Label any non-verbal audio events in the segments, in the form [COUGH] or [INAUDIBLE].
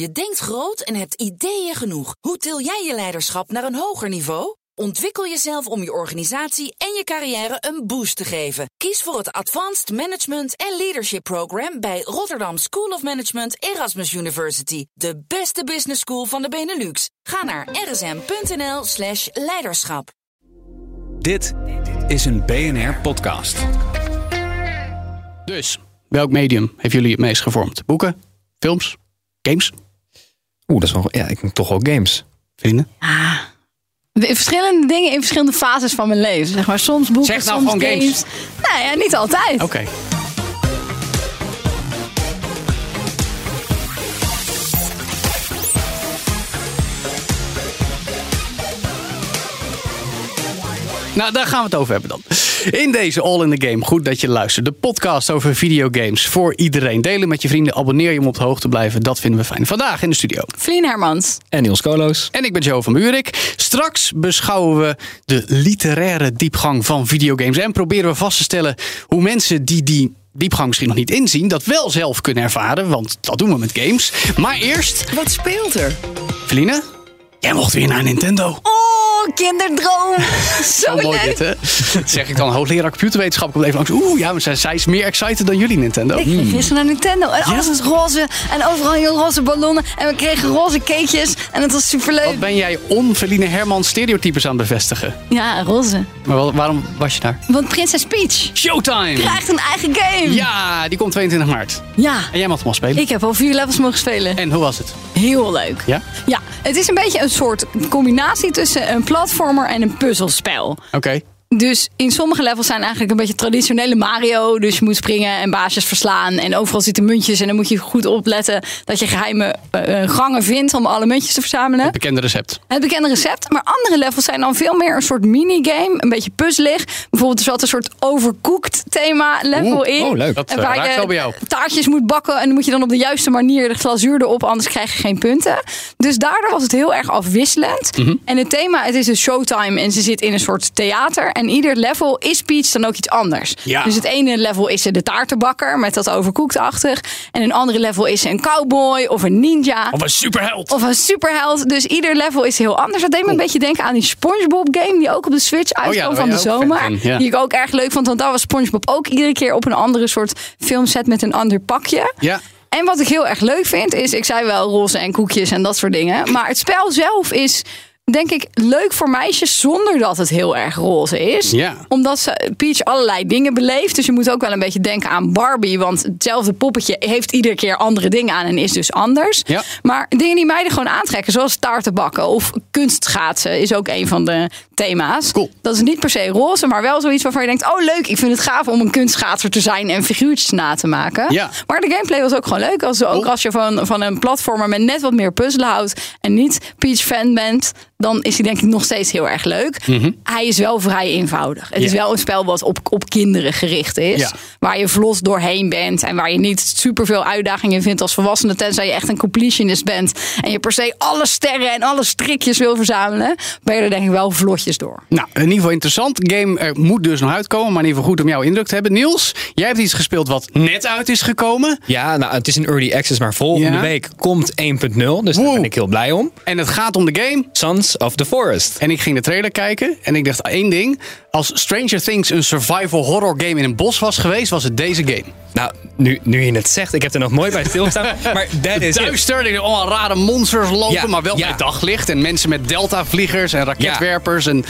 Je denkt groot en hebt ideeën genoeg. Hoe til jij je leiderschap naar een hoger niveau? Ontwikkel jezelf om je organisatie en je carrière een boost te geven. Kies voor het Advanced Management en Leadership Program bij Rotterdam School of Management Erasmus University. De beste business school van de Benelux. Ga naar rsm.nl/slash leiderschap. Dit is een BNR-podcast. Dus, welk medium heeft jullie het meest gevormd? Boeken, films, games, Oeh, dat is wel. Ja, ik denk toch wel games. vrienden? In verschillende dingen in verschillende fases van mijn leven. Zeg maar soms boeken, Zeg nou soms gewoon games. games. Nou ja, niet altijd. Oké. Nou, daar gaan we het over hebben dan. In deze All in the Game, goed dat je luistert. De podcast over videogames voor iedereen. Delen met je vrienden, abonneer je om op de hoogte te blijven. Dat vinden we fijn. Vandaag in de studio. Vlien Hermans. En Niels Kolo's. En ik ben Joe van Buurik. Straks beschouwen we de literaire diepgang van videogames. En proberen we vast te stellen hoe mensen die die diepgang misschien nog niet inzien... dat wel zelf kunnen ervaren, want dat doen we met games. Maar eerst, Wat speelt er? Feline, jij mocht weer naar Nintendo. Oh, kinderdroom. [LAUGHS] Zo Zo mooi leuk. dit, hè? Dat zeg ik dan. Hoogleraar computerwetenschap komt even langs. Oeh, ja, maar zij, zij is meer excited dan jullie, Nintendo. Ik ging gisteren naar Nintendo en alles was roze. En overal heel roze ballonnen. En we kregen roze cakejes. En het was superleuk. Wat ben jij on-Feline Herman stereotypes aan het bevestigen? Ja, roze. Maar waarom was je daar? Want Prinses Peach Showtime! krijgt een eigen game. Ja, die komt 22 maart. Ja. En jij mag hem al spelen. Ik heb al vier levels mogen spelen. En hoe was het? Heel leuk. Ja? Ja, het is een beetje een soort combinatie tussen een platformer en een puzzelspel. Oké. Dus in sommige levels zijn eigenlijk een beetje traditionele Mario. Dus je moet springen en baasjes verslaan. En overal zitten muntjes. En dan moet je goed opletten dat je geheime eh, eh, gangen vindt om alle muntjes te verzamelen. Bekende recept. Het bekende recept. Maar andere levels zijn dan veel meer een soort minigame. Een beetje puzzelig. Bijvoorbeeld er zat een soort overcooked thema level in. oh, leuk. Dat, En eh, waar raakt wel bij jou. taartjes moet bakken. En dan moet je dan op de juiste manier de glazuur erop. Anders krijg je geen punten. Dus daardoor was het heel erg afwisselend. Mhm. En het thema, het is een showtime. En ze zit in een soort theater. En ieder level is Peach dan ook iets anders. Ja. Dus het ene level is ze de taartenbakker. Met dat overkoektachtig. En een andere level is ze een cowboy of een ninja. Of een superheld. Of een superheld. Dus ieder level is heel anders. Dat deed me een beetje denken aan die SpongeBob game. Die ook op de Switch uitkwam daar van de zomer. ja. Die ik ook erg leuk vond. Want daar was SpongeBob ook iedere keer op een andere soort filmset met een ander pakje. Ja. En wat ik heel erg leuk vind is, ik zei wel roze en koekjes en dat soort dingen. Maar het spel zelf is, denk ik, leuk voor meisjes zonder dat het heel erg roze is. Ja. Omdat ze Peach allerlei dingen beleeft. Dus je moet ook wel een beetje denken aan Barbie. Want hetzelfde poppetje heeft iedere keer andere dingen aan en is dus anders. Ja. Maar dingen die meiden gewoon aantrekken, zoals taarten bakken of kunstschaatsen, is ook een van de thema's. Cool. Dat is niet per se roze, maar wel zoiets waarvan je denkt: oh leuk, ik vind het gaaf om een kunstschaatser te zijn en figuurtjes na te maken. Ja. Maar de gameplay was ook gewoon leuk. Als, ook Cool. als je van, van een platformer met net wat meer puzzelen houdt en niet Peach fan bent, dan is hij denk ik nog steeds heel erg leuk. Hij is wel vrij eenvoudig. Het Mhm. Ja. is wel een spel wat op, op kinderen gericht is. Ja. Waar je vlos doorheen bent en waar je niet superveel uitdagingen vindt als volwassene. Tenzij je echt een completionist bent en je per se alle sterren en alle strikjes wil verzamelen. Ben je er denk ik wel vlotjes door. Nou, in ieder geval interessant. Game er moet dus nog uitkomen, maar in ieder geval goed om jouw indruk te hebben. Niels, jij hebt iets gespeeld wat net uit is gekomen. Ja, nou, het is een early access, maar volgende Ja. week komt 1.0. Dus daar ben ik heel blij om. En het gaat om de game. Sons of the Forest. En ik ging de trailer kijken en ik dacht één ding. Als Stranger Things een survival horror game in een bos was geweest, was het deze game. Nou, nu, nu je het zegt, ik heb er nog nooit bij stilgestaan. [LAUGHS] maar dat is. Duister, er allemaal rare monsters lopen, Ja, maar wel ja. met daglicht. En mensen met delta-vliegers en raketwerpers en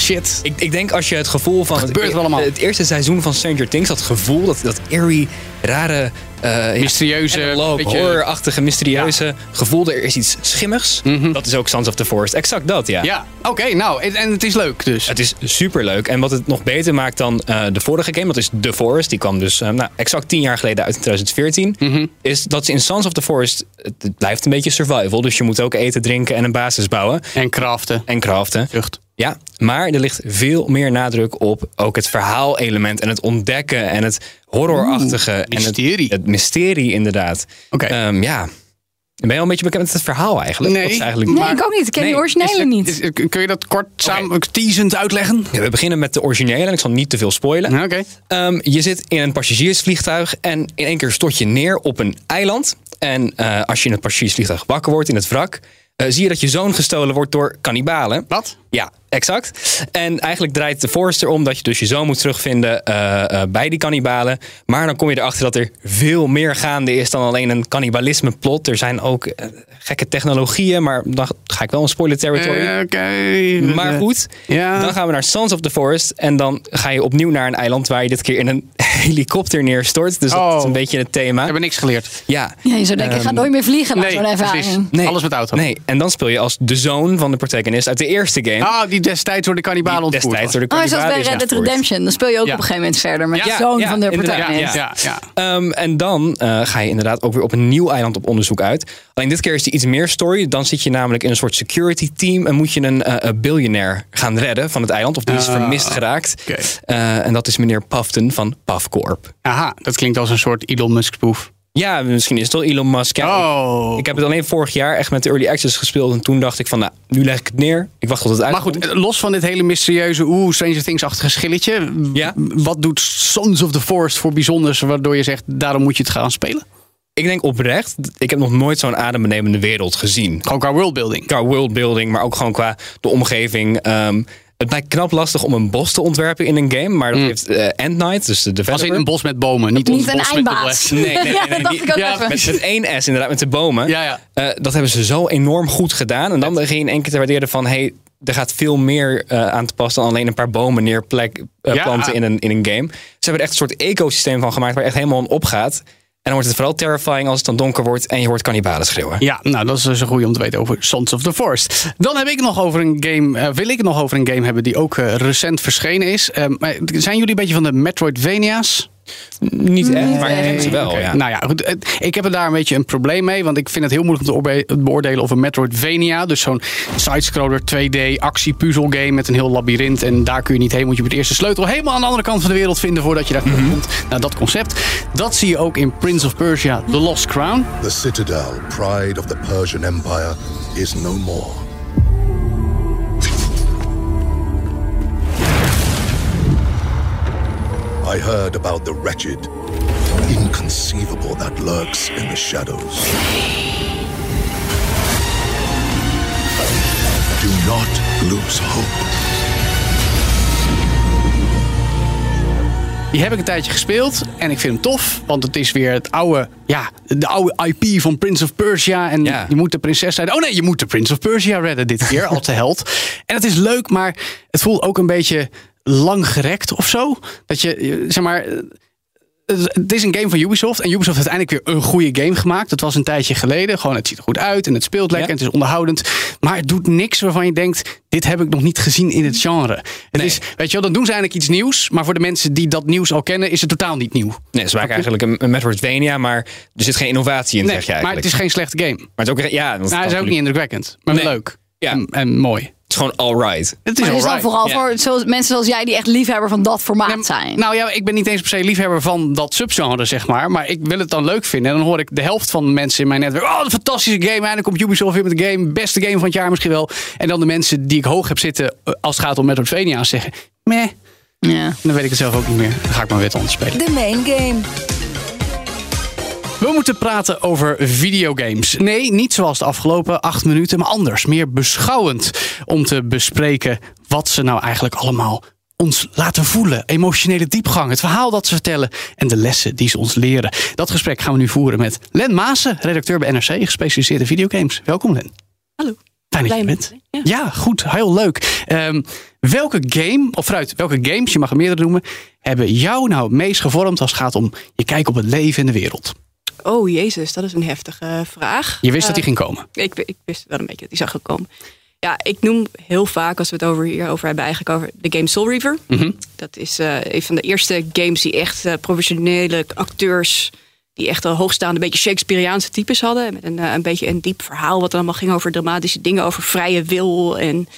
shit. Ik, ik denk als je het gevoel van... gebeurt het, allemaal? Het eerste seizoen van Stranger Things, dat gevoel, dat, dat eerie, rare... ja, Mysterieuze, beetje- horrorachtige, mysterieuze gevoel. Er is iets schimmigs. Dat is ook Sons of the Forest. Exact dat, ja. Mhm. Ja, oké, nou, en, en het is leuk dus. Het is super leuk. En wat het nog beter maakt dan eh, de vorige game, dat is The Forest. Die kwam dus eh, nou, exact tien jaar geleden uit in 2014. Mhm. Is dat ze in Sons of the Forest, het, het blijft een beetje survival. Dus je moet ook eten, drinken en een basis bouwen. En craften. En craften. Vlucht. Ja, maar er ligt veel meer nadruk op ook het verhaalelement en het ontdekken en het horrorachtige. en het, mysterie. het mysterie, inderdaad. Oké. Ehm, ja. Ben je al een beetje bekend met het verhaal eigenlijk? Nee. Eigenlijk Nee, ik ook niet. Ik ken die originele Is het- niet. is- kun je dat kort samen teasend uitleggen? Ja, we beginnen met de originele en ik zal niet te veel spoilen. Ja, Oké. Ehm, je zit in een passagiersvliegtuig en in één keer stort je neer op een eiland. En eh, als je in het passagiersvliegtuig wakker wordt in het wrak, eh, zie je dat je zoon gestolen wordt door kannibalen. Wat? Ja, exact. En eigenlijk draait de Forest erom dat je dus je zoon moet terugvinden eh, eh, bij die kannibalen. Maar dan kom je erachter dat er veel meer gaande is dan alleen een cannibalisme plot. Er zijn ook eh, gekke technologieën, maar dan ga ik wel een spoiler territory. Oké. Maar goed, Ja. dan gaan we naar Sons of the Forest. En dan ga je opnieuw naar een eiland waar je dit keer in een [LAUGHS] helikopter neerstort. Dus dat Oh. is een beetje het thema. We hebben niks geleerd. Ja. Ja, je zou denken, ik ga Ehm, nooit meer vliegen Nee, zo'n ervaring. precies. Nee. Alles met auto. Nee, en dan speel je als de zoon van de protagonist uit de eerste game. Ah, die destijds door de kannibalen ontvoerd destijds was. door de Oh, zoals bij Red Dead. Redemption. Dan speel je ook Ja. op een gegeven moment verder met Ja, de zoon ja, van de protagonist. Ja, ja. Ehm, en dan eh, ga je inderdaad ook weer op een nieuw eiland op onderzoek uit. Alleen dit keer is er iets meer story. Dan zit je namelijk in een soort security team en moet je een eh, een biljonair gaan redden van het eiland. Of die is Ah, vermist geraakt. Eh, en dat is meneer Pafton van Pafcorp. Aha, dat klinkt als een soort Elon Musk spoef. Ja, misschien is het wel Elon Musk. Ja, Oh. ik, heb het alleen vorig jaar echt met de early access gespeeld. En toen dacht ik van, nou, nu leg ik het neer. Ik wacht tot het uit. Maar goed, los van dit hele mysterieuze oeh, Stranger Things-achtige schilletje. Ja. Wat doet Sons of the Forest voor bijzonders waardoor je zegt, daarom moet je het gaan spelen? Ik denk oprecht, ik heb nog nooit zo'n adembenemende wereld gezien. Gewoon qua worldbuilding. Qua worldbuilding, maar ook gewoon qua de omgeving. Ehm, het blijkt knap lastig om een bos te ontwerpen in een game. Maar dat heeft eh End Night, dus de Als developer... in een bos met bomen, niet, Niet een bos met eindbaas. S. Nee, nee, nee, [LAUGHS] Ja, nee, dat dacht die- ik ook ja, even. Met, met één S inderdaad, met de bomen. Ja, ja. Eh, dat hebben ze zo enorm goed gedaan. En dan begin je in één keer te waarderen van... Hey, er gaat veel meer eh, aan te passen dan alleen een paar bomen neerplanten Ja. uh, planten in, een, in een game. Ze hebben er echt een soort ecosysteem van gemaakt waar echt helemaal in opgaat. En dan wordt het vooral terrifying als het dan donker wordt en je hoort kannibalen schreeuwen. Ja, nou dat is dus een goede om te weten over Sons of the Forest. Dan heb ik nog over een game, eh, wil ik nog over een game hebben die ook eh, recent verschenen is. Eh, maar zijn jullie een beetje van de Metroidvania's? Niet echt, maar ze wel. Ja. Nou ja, goed. Ik heb er daar een beetje een probleem mee. Want ik vind het heel moeilijk om te beoordelen of een Metroidvania. Dus zo'n sidescroller 2D actie-puzzel game met een heel labyrint. En daar kun je niet heen. Moet je op de eerste sleutel helemaal aan de andere kant van de wereld vinden voordat je daar komt. Nou, dat concept. Dat zie je ook in Prince of Persia: The Lost Crown. The citadel, pride of the Persian Empire, is no more. I heard about the wretched, inconceivable that lurks in the shadows. Do not lose hope. Die heb ik een tijdje gespeeld en ik vind hem tof. Want het is weer het oude, ja, de oude IP van Prince of Persia. En Ja. je moet de prinses zijn. Oh nee, je moet de Prince of Persia redden dit keer [LAUGHS] als de held. En het is leuk, maar het voelt ook een beetje langgerekt of zo. Dat je, je, zeg maar... eh, Het is een game van Ubisoft. En Ubisoft heeft uiteindelijk weer een goede game gemaakt. Dat was een tijdje geleden. Gewoon, het ziet er goed uit en het speelt lekker. Ja. En het is onderhoudend. Maar het doet niks waarvan je denkt: dit heb ik nog niet gezien in het genre. Het Nee. is, weet je wel, dan doen ze eigenlijk iets nieuws. Maar voor de mensen die dat nieuws al kennen, is het totaal niet nieuw. Nee, ze maken eigenlijk een, een Metroidvania, maar er zit geen innovatie in, Nee, zeg je maar eigenlijk. het is geen slechte game. Maar het is ook, ja, dat Nou, het is ook niet indrukwekkend, maar Nee. leuk. Ja. En, en mooi. Het is gewoon alright. Het is Maar het is dan vooral voor zoals, mensen zoals jij die echt liefhebber van dat formaat zijn. Nou ja, ik ben niet eens per se liefhebber van dat subgenre, zeg maar. Maar ik wil het dan leuk vinden. En dan hoor ik de helft van de mensen in mijn netwerk. Oh, een fantastische game. Eindelijk komt Ubisoft weer met de game. Beste game van het jaar misschien wel. En dan de mensen die ik hoog heb zitten eh, als het gaat om Metroidvania's zeggen. Meh, ja. dan weet ik het zelf ook niet meer. Dan ga ik maar weer wat anders spelen. De main game. We moeten praten over videogames. Nee, niet zoals de afgelopen acht minuten, maar anders. Meer beschouwend. Om te bespreken wat ze nou eigenlijk allemaal ons laten voelen. Emotionele diepgang, het verhaal dat ze vertellen en de lessen die ze ons leren. Dat gesprek gaan we nu voeren met Len Maassen, redacteur bij NRC, gespecialiseerd in videogames. Welkom Len. Hallo. Fijn dat je bent. Ja, goed, heel leuk. Ehm, welke game, of vooruit, welke games, je mag er meerdere noemen, hebben jou nou het meest gevormd als het gaat om je kijk op het leven en de wereld? Oh jezus, dat is een heftige vraag. Je wist dat die Eh, ging komen. ik, ik wist wel een beetje dat die zou komen. Ja, ik noem heel vaak, als we het over hierover hebben, eigenlijk over de game Soul Reaver. Mhm. Dat is eh, een van de eerste games die echt eh, professionele acteurs, die echt een hoogstaande, beetje Shakespeareaanse types hadden. Met een, een beetje een diep verhaal, wat allemaal ging over dramatische dingen, over vrije wil en,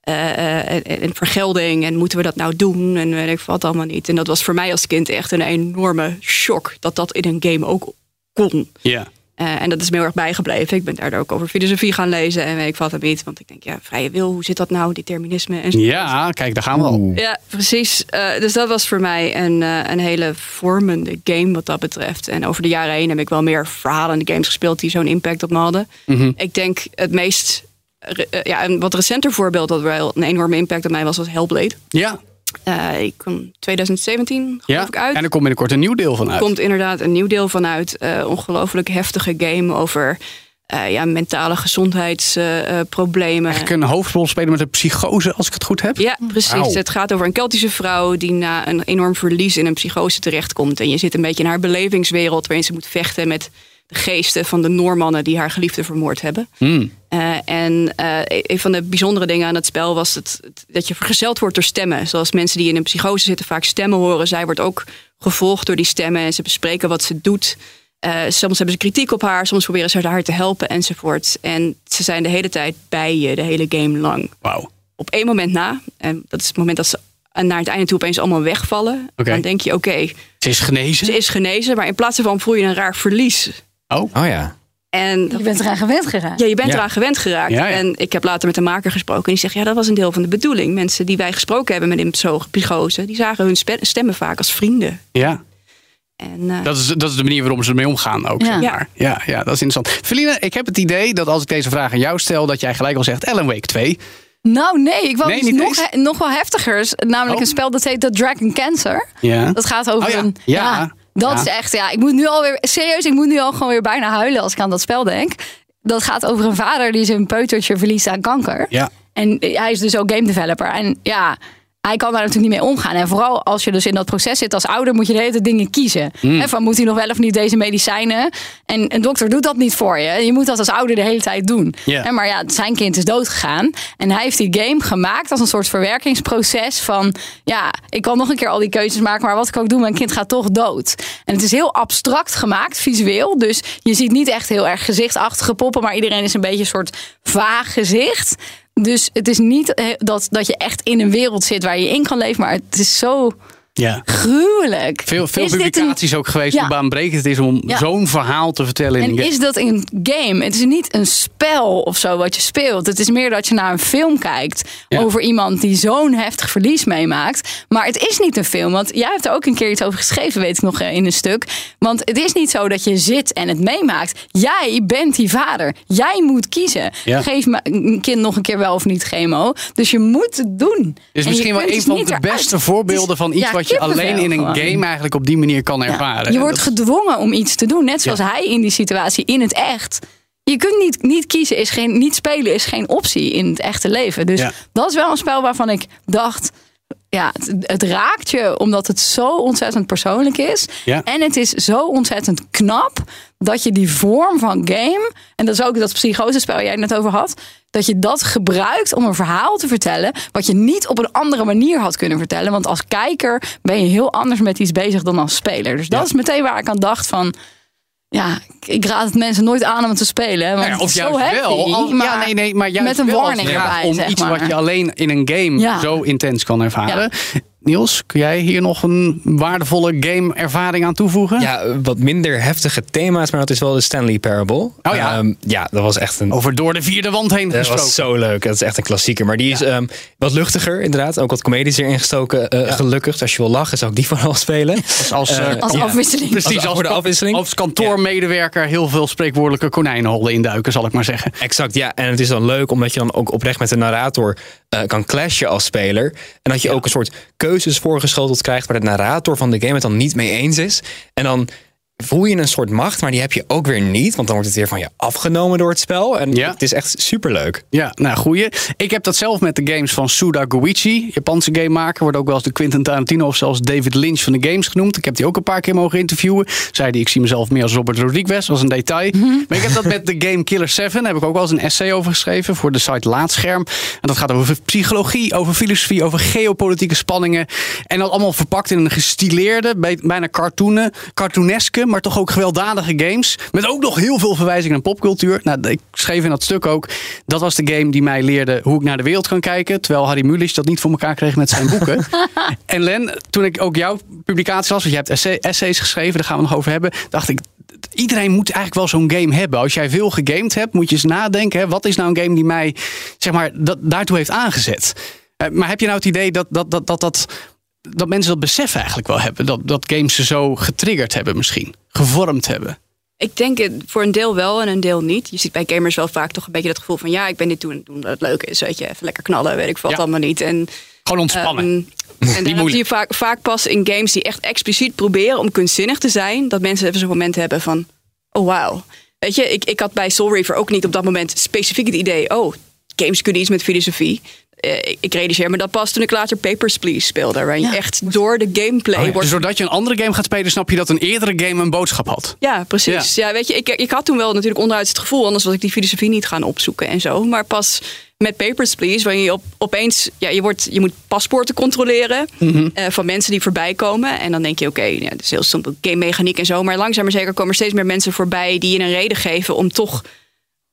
en, en vergelding. En moeten we dat nou doen? En weet ik wat allemaal niet. En dat was voor mij als kind echt een enorme shock dat dat in een game ook kon. Ja. Eh, en dat is me heel erg bijgebleven. Ik ben daardoor ook over filosofie gaan lezen en weet ik wat niet. Want ik denk, ja, vrije wil, hoe zit dat nou, determinisme en zo. Ja, kijk, daar gaan we al. Ja, precies. Eh, dus dat was voor mij een, eh, een hele vormende game wat dat betreft. En over de jaren heen heb ik wel meer verhalende games gespeeld die zo'n impact op me hadden. Mhm. Ik denk het meest, ja, een wat recenter voorbeeld dat wel een enorme impact op mij was, was Hellblade. Ja, Eh, ik kwam 2017 geloof ja. ik uit. en er komt binnenkort een nieuw deel van Er uit. komt inderdaad een nieuw deel vanuit. eh ongelooflijk heftige game over eh, ja, mentale gezondheidsproblemen. Eigenlijk een hoofdrol spelen met een psychose, als ik het goed heb. Ja, precies. Het gaat over een Keltische vrouw die na een enorm verlies in een psychose terechtkomt. En je zit een beetje in haar belevingswereld waarin ze moet vechten met de geesten van de Noormannen die haar geliefde vermoord hebben. Hmm. Eh, en eh, een van de bijzondere dingen aan het spel was het, dat je vergezeld wordt door stemmen. Zoals mensen die in een psychose zitten vaak stemmen horen. Zij wordt ook gevolgd door die stemmen en ze bespreken wat ze doet. Eh, soms hebben ze kritiek op haar, soms proberen ze haar te helpen enzovoort. En ze zijn de hele tijd bij je, de hele game lang. Wauw. Op één moment na, en dat is het moment dat ze naar het einde toe opeens allemaal wegvallen. Dan denk je, oké, Ze is genezen. ze is genezen, maar in plaats daarvan voel je een raar verlies. Oh, Oh ja. En Je bent eraan gewend geraakt. ja, je bent Ja. eraan gewend geraakt. Ja, ja. En ik heb later met de maker gesproken. En die zegt, ja, dat was een deel van de bedoeling. Mensen die wij gesproken hebben met een zo- psychose... die zagen hun stemmen vaak als vrienden. ja. En, eh, Dat is, dat is de manier waarop ze ermee omgaan ook. Ja. Zeg maar. ja, ja, dat is interessant. Feline, ik heb het idee dat als ik deze vraag aan jou stel, dat jij gelijk al zegt Ellen Wake 2. Nou nee, ik wou Nee, nog, he- nog wel heftigers. Namelijk Oh. een spel dat heet The Dragon Cancer. Ja. Dat gaat over Oh ja, een... ja, dat ja. is echt... Ja, ik moet nu alweer... Serieus, ik moet nu al gewoon weer bijna huilen als ik aan dat spel denk. Dat gaat over een vader die zijn peutertje verliest aan kanker. Ja. En hij is dus ook game developer. En ja, hij kan daar natuurlijk niet mee omgaan. En vooral als je dus in dat proces zit als ouder, moet je de hele tijd dingen kiezen. Mm. Van moet hij nog wel of niet deze medicijnen? En een dokter doet dat niet voor je. Je moet dat als ouder de hele tijd doen. Maar ja, zijn kind is doodgegaan. En hij heeft die game gemaakt als een soort verwerkingsproces van... ja, ik kan nog een keer al die keuzes maken, maar wat ik ook doe, mijn kind gaat toch dood. En het is heel abstract gemaakt, visueel. Dus je ziet niet echt heel erg gezichtachtige poppen, maar iedereen is een beetje een soort vaag gezicht. Dus het is niet eh, dat, dat je echt in een wereld zit waar je in kan leven, maar het is zo ja. gruwelijk. Veel, veel Is dit een- publicaties ook geweest Ja. hoe baanbrekend het is om Ja. zo'n verhaal te vertellen in En een game. is dat een game? Het is niet een spel of zo wat je speelt. Het is meer dat je naar een film kijkt Ja. over iemand die zo'n heftig verlies meemaakt. Maar het is niet een film, want jij hebt er ook een keer iets over geschreven, weet ik nog eh, in een stuk. Want het is niet zo dat je zit en het meemaakt. Jij bent die vader. Jij moet kiezen. Ja. Geef een kind nog een keer wel of niet chemo. Dus je moet het doen. En misschien wel een dus van de beste Het voorbeelden is- van iets ja, wat je alleen in een gewoon. game eigenlijk op die manier kan Ja. ervaren. Je wordt dat- gedwongen om iets te doen. Net zoals hij in die situatie in het echt. Je kunt niet, niet kiezen, is geen, niet spelen is geen optie in het echte leven. Dus Ja. dat is wel een spel waarvan ik dacht. Ja, het, het raakt je omdat het zo ontzettend persoonlijk is. Ja. En het is zo ontzettend knap dat je die vorm van game. En dat is ook dat psychose-spel waar jij het net over had. Dat je dat gebruikt om een verhaal te vertellen. Wat je niet op een andere manier had kunnen vertellen. Want als kijker ben je heel anders met iets bezig dan als speler. Dus dat Ja. is meteen waar ik aan dacht van. Ja, ik raad het mensen nooit aan om te spelen. Want Nou ja, het of is juist zo wel. Al- ja, nee, nee, maar juist met een warning erbij, om zeg iets wat je alleen in een game Ja. zo intens kan ervaren. Niels, kun jij hier nog een waardevolle game-ervaring aan toevoegen? Ja, wat minder heftige thema's, maar dat is wel de Stanley Parable. Oh ja. Ehm, ja, dat was echt een. Over door de vierde wand heen Dat gesproken. was zo leuk. Dat is echt een klassieker. Maar die is ehm, wat luchtiger, inderdaad. Ook wat comedies erin gestoken, eh, gelukkig. Dus als je wil lachen, zou ik die [LAUGHS] vooral spelen. Dus als, eh, Als Ja. afwisseling. Precies, Als- als, voor de afwisseling. als kantoormedewerker heel veel spreekwoordelijke konijnenhollen induiken, zal ik maar zeggen. Exact, ja. En het is dan leuk omdat je dan ook oprecht met de narrator eh, kan clashen als speler. En dat je ook een soort voorgeschoteld krijgt waar de narrator van de game het dan niet mee eens is. En dan voel je een soort macht, maar die heb je ook weer niet. Want dan wordt het weer van je afgenomen door het spel. En Ja. het is echt superleuk. Ja, nou goeie. Ik heb dat zelf met de games van Suda Goichi, Japanse gamemaker. Wordt ook wel eens de Quentin Tarantino of zelfs David Lynch van de games genoemd. Ik heb die ook een paar keer mogen interviewen. Zei die, ik zie mezelf meer als Robert Rodriguez, dat was een detail. Maar ik heb dat met de game Killer 7, daar heb ik ook wel eens een essay over geschreven voor de site Laatscherm. En dat gaat over psychologie, over filosofie, over geopolitieke spanningen. En dat allemaal verpakt in een gestileerde, bij- bijna cartoonen, cartooneske, maar toch ook gewelddadige games. Met ook nog heel veel verwijzingen naar popcultuur. Nou, ik schreef in dat stuk ook, dat was de game die mij leerde hoe ik naar de wereld kan kijken. Terwijl Harry Mulisch dat niet voor elkaar kreeg met zijn boeken. [LAUGHS] en Len, toen ik ook jouw publicatie las, want je hebt essay- essays geschreven, daar gaan we nog over hebben, dacht ik, iedereen moet eigenlijk wel zo'n game hebben. Als jij veel gegamed hebt, moet je eens nadenken. Hè, wat is nou een game die mij zeg maar, dat, daartoe heeft aangezet? Eh, maar heb je nou het idee dat, dat, dat, dat, dat, dat mensen dat besef eigenlijk wel hebben? Dat, dat games ze zo getriggerd hebben misschien? Gevormd hebben? Ik denk het voor een deel wel en een deel niet. Je ziet bij gamers wel vaak toch een beetje dat gevoel van... ja, ik ben dit doen, doen omdat het leuk is. Weet je, even lekker knallen, weet ik wat Ja. allemaal niet. En, Gewoon ontspannen. ehm, [LAUGHS] en dan zie moeilijk. je vaak, vaak pas in games die echt expliciet proberen om kunstzinnig te zijn... dat mensen even zo'n moment hebben van, oh wauw. Weet je, ik, ik had bij Soul Reaver ook niet op dat moment specifiek het idee... oh, games kunnen iets met filosofie. Eh, ik- ik realiseer me dat pas toen ik later Papers, Please speelde... waarin je echt door de gameplay Oh ja, wordt Dus doordat je een andere game gaat spelen, snap je dat een eerdere game een boodschap had. Ja, precies. Ja. weet je, ik, ik had toen wel natuurlijk onderuit het gevoel, anders was ik die filosofie niet gaan opzoeken en zo. Maar pas met Papers, Please, waarin je op, opeens, ja, je, wordt, je moet paspoorten controleren eh, van mensen die voorbij komen. En dan denk je, oké, ja, dat is heel simpel game mechaniek en zo. Maar langzaam maar zeker komen er steeds meer mensen voorbij die je een reden geven om toch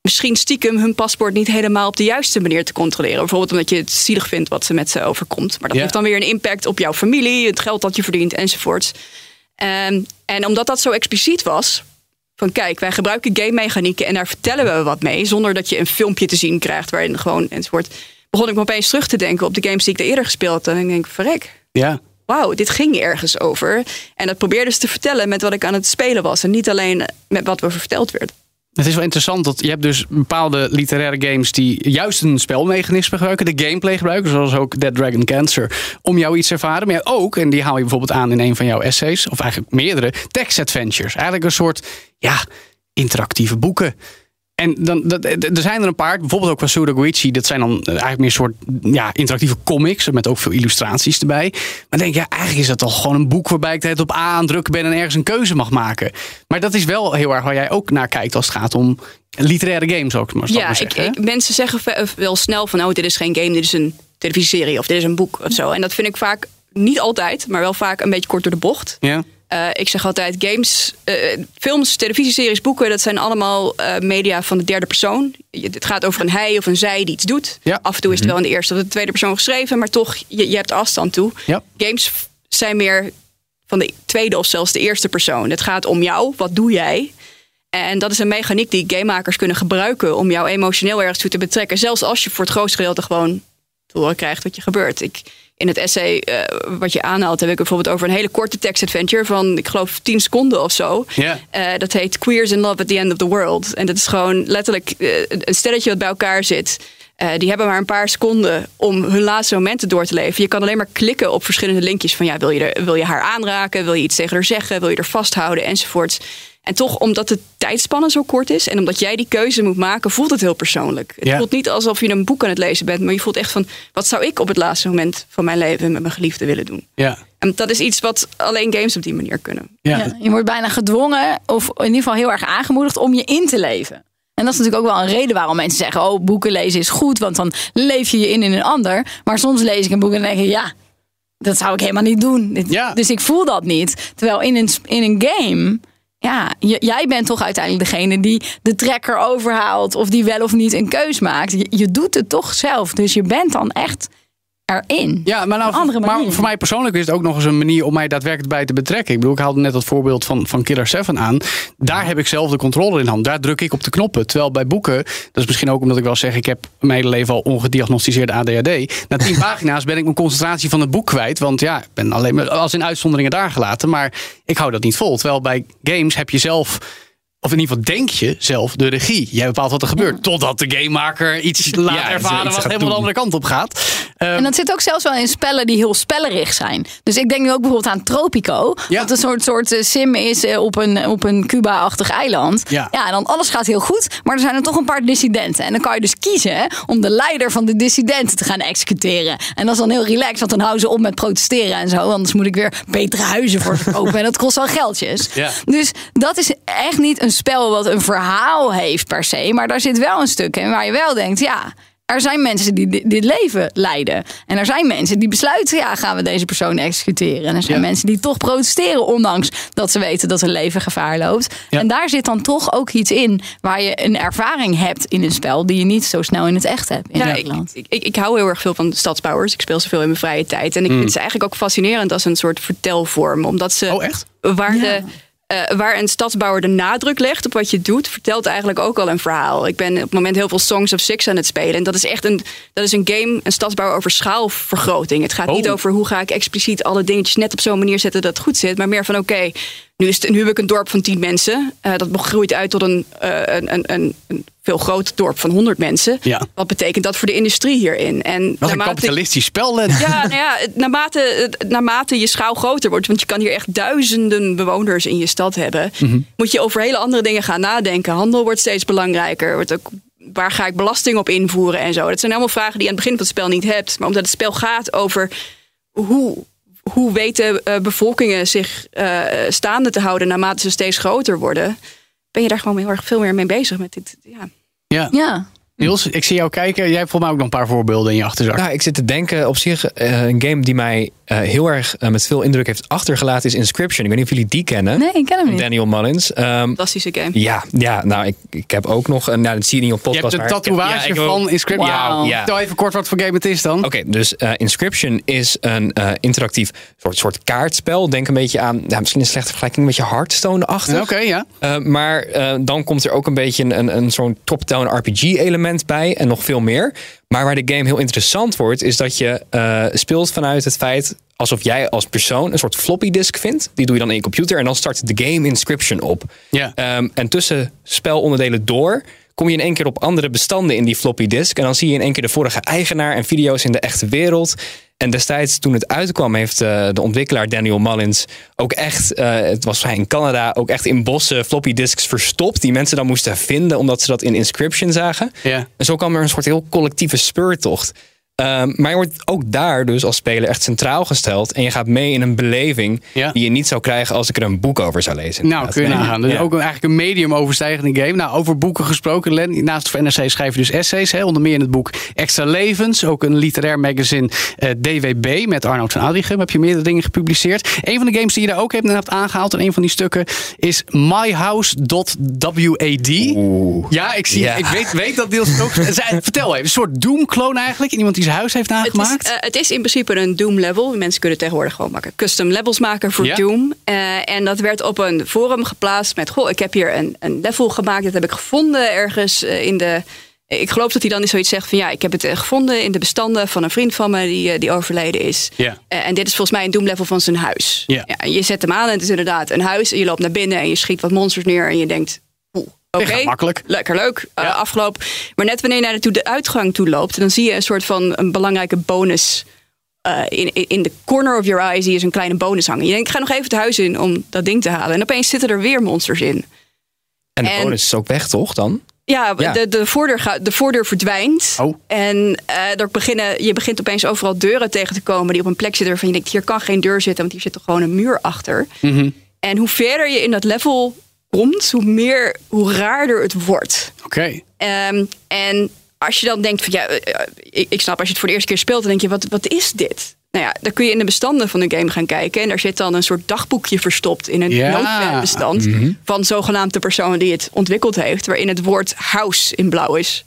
misschien stiekem hun paspoort niet helemaal op de juiste manier te controleren. Bijvoorbeeld omdat je het zielig vindt wat ze met ze overkomt. Maar dat Ja. heeft dan weer een impact op jouw familie, het geld dat je verdient enzovoort. Ehm, en omdat dat zo expliciet was, van kijk, wij gebruiken game mechanieken en daar vertellen we wat mee, zonder dat je een filmpje te zien krijgt waarin gewoon enzovoort, begon ik me opeens terug te denken op de games die ik er eerder gespeeld had. En ik denk, verrek, Ja. wauw, dit ging ergens over. En dat probeerde ze te vertellen met wat ik aan het spelen was. En niet alleen met wat er verteld werd. Het is wel interessant dat je hebt dus bepaalde literaire games die juist een spelmechanisme gebruiken, de gameplay gebruiken, zoals ook Dead Dragon Cancer, om jou iets te ervaren. Maar ook, en die haal je bijvoorbeeld aan in een van jouw essays, of eigenlijk meerdere, text adventures. Eigenlijk een soort, ja, interactieve boeken. En dan, dat, er zijn er een paar, bijvoorbeeld ook van Sudoguichi. Dat zijn dan eigenlijk meer een soort ja, interactieve comics. Met ook veel illustraties erbij. Maar denk je, ja, eigenlijk is dat toch gewoon een boek waarbij ik tijd op A aan drukken ben en ergens een keuze mag maken. Maar dat is wel heel erg waar jij ook naar kijkt als het gaat om literaire games ook. Maar Ja, maar ik, zeggen, hè? ik- mensen zeggen ve- wel snel van, oh, dit is geen game, dit is een televisieserie of dit is een boek of zo. En dat vind ik vaak, niet altijd, maar wel vaak een beetje kort door de bocht. ja? Eh, ik zeg altijd, games, eh, films, televisieseries, boeken, dat zijn allemaal eh, media van de derde persoon. Je- Het gaat over een hij of een zij die iets doet. Ja. Af en toe is het wel in de eerste of de tweede persoon geschreven, maar toch, je, je hebt afstand toe. Ja. Games zijn meer van de tweede of zelfs de eerste persoon. Het gaat om jou, wat doe jij? En dat is een mechaniek die gamemakers kunnen gebruiken om jou emotioneel ergens toe te betrekken. Zelfs als je voor het grootste gedeelte gewoon te horen krijgt wat je gebeurt. Ik, in het essay eh, wat je aanhaalt, heb ik bijvoorbeeld over een hele korte text adventure van, ik geloof, 10 seconden of zo. Ja. Eh, dat heet Queers in Love at the End of the World. En dat is gewoon letterlijk eh, een stelletje wat bij elkaar zit. Eh, die hebben maar een paar seconden om hun laatste momenten door te leven. Je kan alleen maar klikken op verschillende linkjes van ja, wil je, er, wil je haar aanraken, wil je iets tegen haar zeggen, wil je er vasthouden enzovoorts. En toch, omdat de tijdspanne zo kort is en omdat jij die keuze moet maken, voelt het heel persoonlijk. Het Ja. voelt niet alsof je een boek aan het lezen bent, maar je voelt echt van wat zou ik op het laatste moment van mijn leven met mijn geliefde willen doen. Ja. En dat is iets wat alleen games op die manier kunnen. Ja. Ja, je wordt bijna gedwongen, of in ieder geval heel erg aangemoedigd, om je in te leven. En dat is natuurlijk ook wel een reden waarom mensen zeggen: Oh, boeken lezen is goed, want dan leef je je in in een ander. Maar soms lees ik een boek en denk ik: Ja, dat zou ik helemaal niet doen. Ja. Dus ik voel dat niet. Terwijl in een, in een game. Ja, jij bent toch uiteindelijk degene die de trekker overhaalt. Of die wel of niet een keus maakt. Je, je doet het toch zelf. Dus je bent dan echt erin. Ja, maar, nou, maar voor mij persoonlijk is het ook nog eens een manier om mij daadwerkelijk bij te betrekken. Ik bedoel, ik haalde net dat voorbeeld van, van Killer 7 aan. Daar heb ik zelf de controle in hand. Daar druk ik op de knoppen. Terwijl bij boeken, dat is misschien ook omdat ik wel zeg, ik heb mijn hele leven al ongediagnosticeerde ADHD. Na tien [LAUGHS] pagina's ben ik mijn concentratie van het boek kwijt. Want ja, ik ben alleen maar als in uitzonderingen daar gelaten. Maar ik hou dat niet vol. Terwijl bij games heb je zelf. Of in ieder geval denk je zelf de regie. Jij bepaalt wat er gebeurt. Totdat de gamemaker iets laat iets ervaren wat helemaal doen. de andere kant op gaat. Ehm, En dat zit ook zelfs wel in spellen die heel spellerig zijn. Dus ik denk nu ook bijvoorbeeld aan Tropico. Ja. Wat een soort, soort eh, sim is eh, op een, op een Cuba-achtig eiland. Ja. en dan alles gaat heel goed. Maar er zijn er toch een paar dissidenten. En dan kan je dus kiezen om de leider van de dissidenten te gaan executeren. En dat is dan heel relaxed. Want dan houden ze op met protesteren en zo. Anders moet ik weer betere huizen voor ze kopen. [LAUGHS] En dat kost wel geldjes. Ja. Dus dat is echt niet een spel wat een verhaal heeft per se. Maar daar zit wel een stuk in waar je wel denkt, ja. Er zijn mensen die di- dit leven leiden. En er zijn mensen die besluiten, ja, gaan we deze persoon executeren. En er zijn Ja. mensen die toch protesteren, ondanks dat ze weten dat hun leven gevaar loopt. Ja. En daar zit dan toch ook iets in waar je een ervaring hebt in een spel die je niet zo snel in het echt hebt in Ja, Nederland. ik, ik, ik hou heel erg veel van stadsbouwers. Ik speel zoveel in mijn vrije tijd. En ik vind ze eigenlijk ook fascinerend als een soort vertelvorm. Omdat ze Oh, echt? waar Ja. de eh, waar een stadsbouwer de nadruk legt op wat je doet, vertelt eigenlijk ook al een verhaal. Ik ben op het moment heel veel Songs of Six aan het spelen. En dat is echt een, dat is een game, een stadsbouwer over schaalvergroting. Het gaat niet Oh. over hoe ga ik expliciet alle dingetjes net op zo'n manier zetten dat het goed zit. Maar meer van oké, nu, is het- nu heb ik een dorp van 10 mensen. Eh, dat groeit uit tot een, eh, een, een, een, een veel groter dorp van 100 mensen. Ja. Wat betekent dat voor de industrie hierin? En Wat een kapitalistisch spel, Len. ja, nou ja, naarmate, naarmate je schaal groter wordt, want je kan hier echt duizenden bewoners in je stad hebben, Mhm. moet je over hele andere dingen gaan nadenken. Handel wordt steeds belangrijker. Wordt ook, waar ga ik belasting op invoeren en zo? Dat zijn allemaal vragen die je aan het begin van het spel niet hebt. Maar omdat het spel gaat over hoe, hoe weten eh, bevolkingen zich eh, staande te houden naarmate ze steeds groter worden, ben je daar gewoon heel erg veel meer mee bezig met dit. Ja. Ja. Ja. Niels, ik zie jou kijken. Jij hebt volgens mij ook nog een paar voorbeelden in je achterzak. Nou, ik zit te denken op zich, eh, een game die mij eh, heel erg eh, met veel indruk heeft achtergelaten is Inscription. Ik weet niet of jullie die kennen. Nee, ik ken hem niet. Daniel Mullins. Ehm, Fantastische game. ja, ja, nou, ik, ik heb ook nog een, nou, dat zie je niet op je podcast. hebt een maar ik heb- tatoeage ja, van Inscription. Wauw. Ja. Vertel even kort wat voor game het is dan. Oké, dus eh, Inscription is een eh, interactief soort, soort kaartspel. Denk een beetje aan, ja, misschien een slechte vergelijking, een beetje Hearthstone-achtig. Oké, ja. Uh, maar uh, dan komt er ook een beetje een, een, een zo'n top-down RPG-element bij en nog veel meer. Maar waar de game heel interessant wordt, is dat je uh, speelt vanuit het feit alsof jij als persoon een soort floppy disk vindt. Die doe je dan in je computer en dan start de game Inscription op. Ja. Um, en tussen spelonderdelen door kom je in één keer op andere bestanden in die floppy disk. En dan zie je in één keer de vorige eigenaar en video's in de echte wereld. En destijds toen het uitkwam heeft uh, de ontwikkelaar Daniel Mullins ook echt, uh, het was hij in Canada, ook echt in bossen floppy disks verstopt. Die mensen dan moesten vinden omdat ze dat in Inscription zagen. Ja. En zo kwam er een soort heel collectieve speurtocht. Um, maar je wordt ook daar dus als speler echt centraal gesteld. En je gaat mee in een beleving Ja. die je niet zou krijgen als ik er een boek over zou lezen. Nou, kun je nagaan. Dus Ja. ook een, eigenlijk een medium overstijgende game. Nou, over boeken gesproken. Len, naast of NRC schrijf je dus essays. Hè, onder meer in het boek Extra Levens. Ook een literair magazine eh, DWB met Arnoud van Adrichem. Heb je meerdere dingen gepubliceerd. Een van de games die je daar ook hebt, hebt aangehaald. En een van die stukken is myhouse.wad. Ja, ik, zie, Ja. ik weet, weet dat deels ook. [LAUGHS] Vertel even, een soort Doom-clone eigenlijk. Iemand die huis heeft Het is, eh, het is in principe een Doom level. Mensen kunnen tegenwoordig gewoon maken custom levels maken voor Ja. Doom. Eh, en dat werd op een forum geplaatst met: Goh, ik heb hier een, een level gemaakt. Dat heb ik gevonden ergens eh, in de. Ik geloof dat hij dan zoiets zegt van ja, ik heb het gevonden in de bestanden van een vriend van me die, die overleden is. Ja. Eh, en dit is volgens mij een Doom level van zijn huis. Ja. je zet hem aan en het is inderdaad een huis. En je loopt naar binnen en je schiet wat monsters neer en je denkt. Oké, makkelijk. lekker leuk, eh, afgelopen. Maar net wanneer je naar de, uitgang toe loopt, dan zie je een soort van een belangrijke bonus. eh, in, in de corner of your eye zie je zo'n kleine bonus hangen. Je denkt, ik ga nog even het huis in om dat ding te halen. En opeens zitten er weer monsters in. En de En- bonus is ook weg, toch dan? Ja, Ja. De, de, voordeur gaat, de voordeur verdwijnt. Oh. En er beginnen, je begint opeens overal deuren tegen te komen die op een plek zitten waarvan je denkt, hier kan geen deur zitten, want hier zit toch gewoon een muur achter. Mhm. En hoe verder je in dat level komt, hoe meer, hoe raarder het wordt. Oké. Ehm, en als je dan denkt van ja, eh, eh, ik, ik snap als je het voor de eerste keer speelt, dan denk je, wat, wat is dit? Nou ja, dan kun je in de bestanden van de game gaan kijken. En daar zit dan een soort dagboekje verstopt in een Ja. notepadbestand van zogenaamd de persoon die het ontwikkeld heeft, waarin het woord house in blauw is.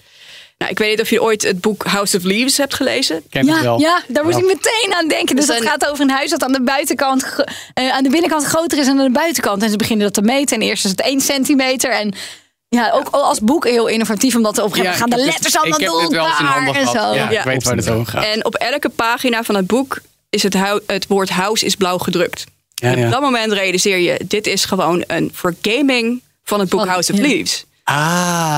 Nou, ik weet niet of je ooit het boek House of Leaves hebt gelezen. Ken het Ja, wel. ja, daar moest Ja. ik meteen aan denken. Dus Dus dat een- gaat over een huis dat aan de buitenkant, eh, aan de binnenkant groter is dan aan de buitenkant. En ze beginnen dat te meten. En eerst is het 1 centimeter. En ja, ook als boek heel innovatief, omdat op een gegeven moment gaan de letters allemaal door elkaar en zo. Ja, ik weet waar het over gaat. En op elke pagina van het boek is het, het woord house is blauw gedrukt. Ja, en ja. op dat moment realiseer je, dit is gewoon een vergaming van het boek Van- House of ja. Leaves. Ah,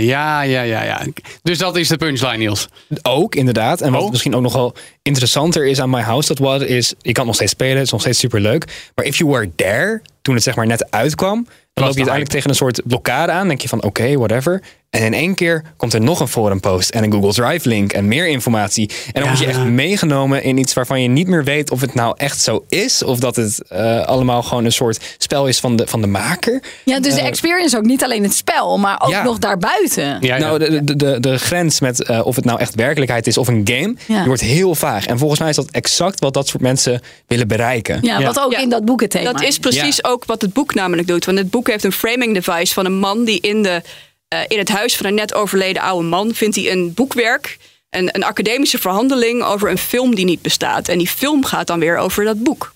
ja, ja, ja, ja. Dus dat is de punchline, Niels. Ook, inderdaad. En wat Oh. misschien ook nog wel interessanter is aan My House That Was, is je kan nog steeds spelen, het is nog steeds super leuk. Maar if you were there, toen het zeg maar net uitkwam, dan loop je de uiteindelijk tegen een soort blokkade aan. denk je van oké, whatever. En in één keer komt er nog een forum post en een Google Drive link en meer informatie. En dan Ja. word je echt meegenomen in iets waarvan je niet meer weet of het nou echt zo is. Of dat het eh, allemaal gewoon een soort spel is van de, van de maker. Ja, dus de experience ook niet alleen het spel, maar ook Ja. nog daarbuiten. Ja, ja. Nou, de, de, de, de grens met eh, of het nou echt werkelijkheid is of een game, Ja. die wordt heel vaag. En volgens mij is dat exact wat dat soort mensen willen bereiken. Ja, Ja. wat ook Ja. in dat boek het thema Dat is precies ook wat het boek namelijk doet. Want het boek heeft een framing device van een man die in, de, eh, in het huis van een net overleden oude man vindt hij een boekwerk. Een, een academische verhandeling over een film die niet bestaat. En die film gaat dan weer over dat boek.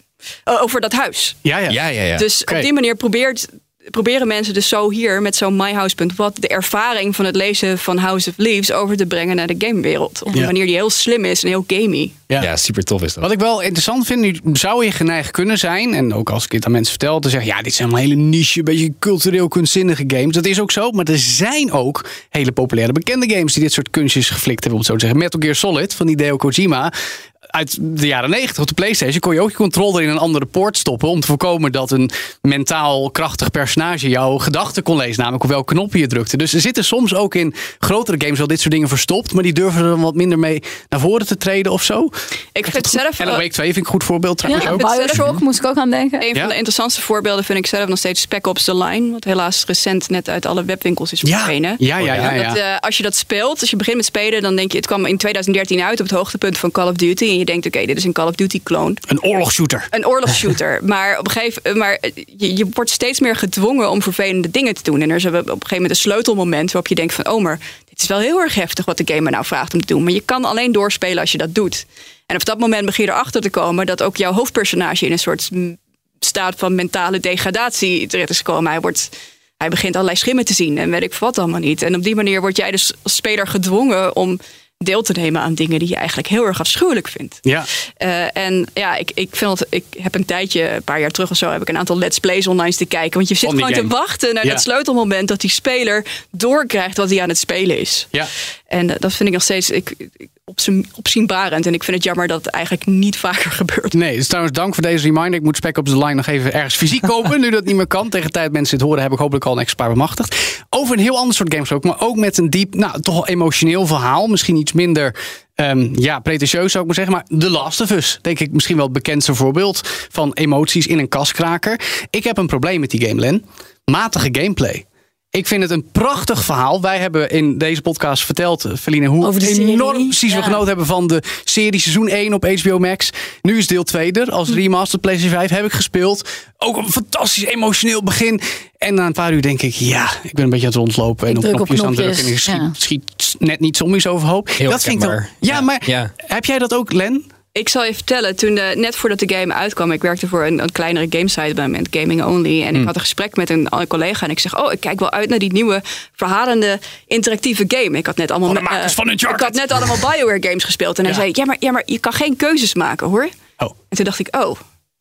eh, over dat huis. Ja, ja. Ja, ja, ja. Dus op die manier probeert, proberen mensen dus zo hier met zo'n myhouse.wat de ervaring van het lezen van House of Leaves over te brengen naar de gamewereld. Op een Ja. manier die heel slim is en heel gamey. Ja. ja, super tof is dat. Wat ik wel interessant vind, nu zou je geneigd kunnen zijn, en ook als ik dit aan mensen vertel, te zeggen: ja, dit zijn allemaal hele niche, beetje cultureel kunstzinnige games. Dat is ook zo, maar er zijn ook hele populaire, bekende games die dit soort kunstjes geflikt hebben, om het zo te zeggen. Metal Gear Solid van Hideo Kojima. Uit de jaren 90 op de PlayStation kon je ook je controller in een andere poort stoppen. om te voorkomen dat een mentaal krachtig personage jouw gedachten kon lezen. Namelijk op welke knop je drukte. Dus er zitten soms ook in grotere games wel dit soort dingen verstopt. maar die durven er dan wat minder mee naar voren te treden of zo. Ik vind zelf Alan Wake 2 vind ik een goed voorbeeld trouwens Ja, ook. Bioshock moest ik ook aan denken. Een Ja. van de interessantste voorbeelden vind ik zelf nog steeds Spec Ops The Line. Wat helaas recent net uit alle webwinkels is Ja, verdwenen. ja, ja, ja. ja. Dat, eh, als je dat speelt, als je begint met spelen, dan denk je, het kwam in 2013 uit op het hoogtepunt van Call of Duty. En je denkt, oké, dit is een Call of Duty clone. Een oorlogsshooter. Een oorlogsshooter. [LAUGHS] maar op een gegeven maar je, je wordt steeds meer gedwongen om vervelende dingen te doen. En er is op een gegeven moment een sleutelmoment waarop je denkt van, oh, maar dit is wel heel erg heftig wat de gamer nou vraagt om te doen. Maar je kan alleen doorspelen als je dat doet. En op dat moment begin je erachter te komen dat ook jouw hoofdpersonage in een soort staat van mentale degradatie terecht is gekomen. Hij wordt hij begint allerlei schimmen te zien en weet ik wat allemaal niet. En op die manier word jij dus als speler gedwongen om deel te nemen aan dingen die je eigenlijk heel erg afschuwelijk vindt. Ja. Eh, en ja, ik, ik, vind het, ik heb een tijdje, een paar jaar terug of zo, heb ik een aantal let's plays online te kijken. Want je zit gewoon te wachten naar Ja. dat sleutelmoment dat die speler doorkrijgt wat hij aan het spelen is. Ja. En eh, dat vind ik nog steeds ik, opzienbarend. En ik vind het jammer dat het eigenlijk niet vaker [LAUGHS] gebeurt. Nee, dus trouwens dank voor deze reminder. Ik moet Spec op de Line nog even ergens fysiek kopen. [LAUGHS] nu dat niet meer kan. Tegen de tijd mensen dit horen, heb ik hopelijk al een extra bemachtigd. Over een heel ander soort games ook. Maar ook met een diep, nou toch wel emotioneel verhaal. Misschien iets minder, ehm, ja, pretentieus zou ik maar zeggen. Maar The Last of Us. Denk ik misschien wel het bekendste voorbeeld van emoties in een kaskraker. Ik heb een probleem met die game, Len. Matige gameplay. Ik vind het een prachtig verhaal. Wij hebben in deze podcast verteld, eh, Feline, hoe Over de serie. enorm precies we genoten hebben van de serie seizoen 1 op HBO Max. Nu is deel 2 er. Als remastered PlayStation 5 heb ik gespeeld. Ook een fantastisch emotioneel begin. En na een paar uur denk ik, ja, ik ben een beetje aan het rondlopen. En Ik op druk op knopjes aan het drukken. En ik knopjes, schiet, ja. schiet net niet zombies overhoop. Heel dat vind ik dan, ja, Ja. maar Ja. heb jij dat ook, Len? Ik zal je vertellen, toen de, net voordat de game uitkwam, ik werkte voor een, een kleinere gamesite bij moment, Gaming Only. En ik had een gesprek met een collega en ik zeg, oh, ik kijk wel uit naar die nieuwe verhalende interactieve game. Ik had net allemaal, eh, van ik had net allemaal Bioware games gespeeld. En hij zei, ja maar, ja, maar je kan geen keuzes maken hoor. Oh, En toen dacht ik, oh, dat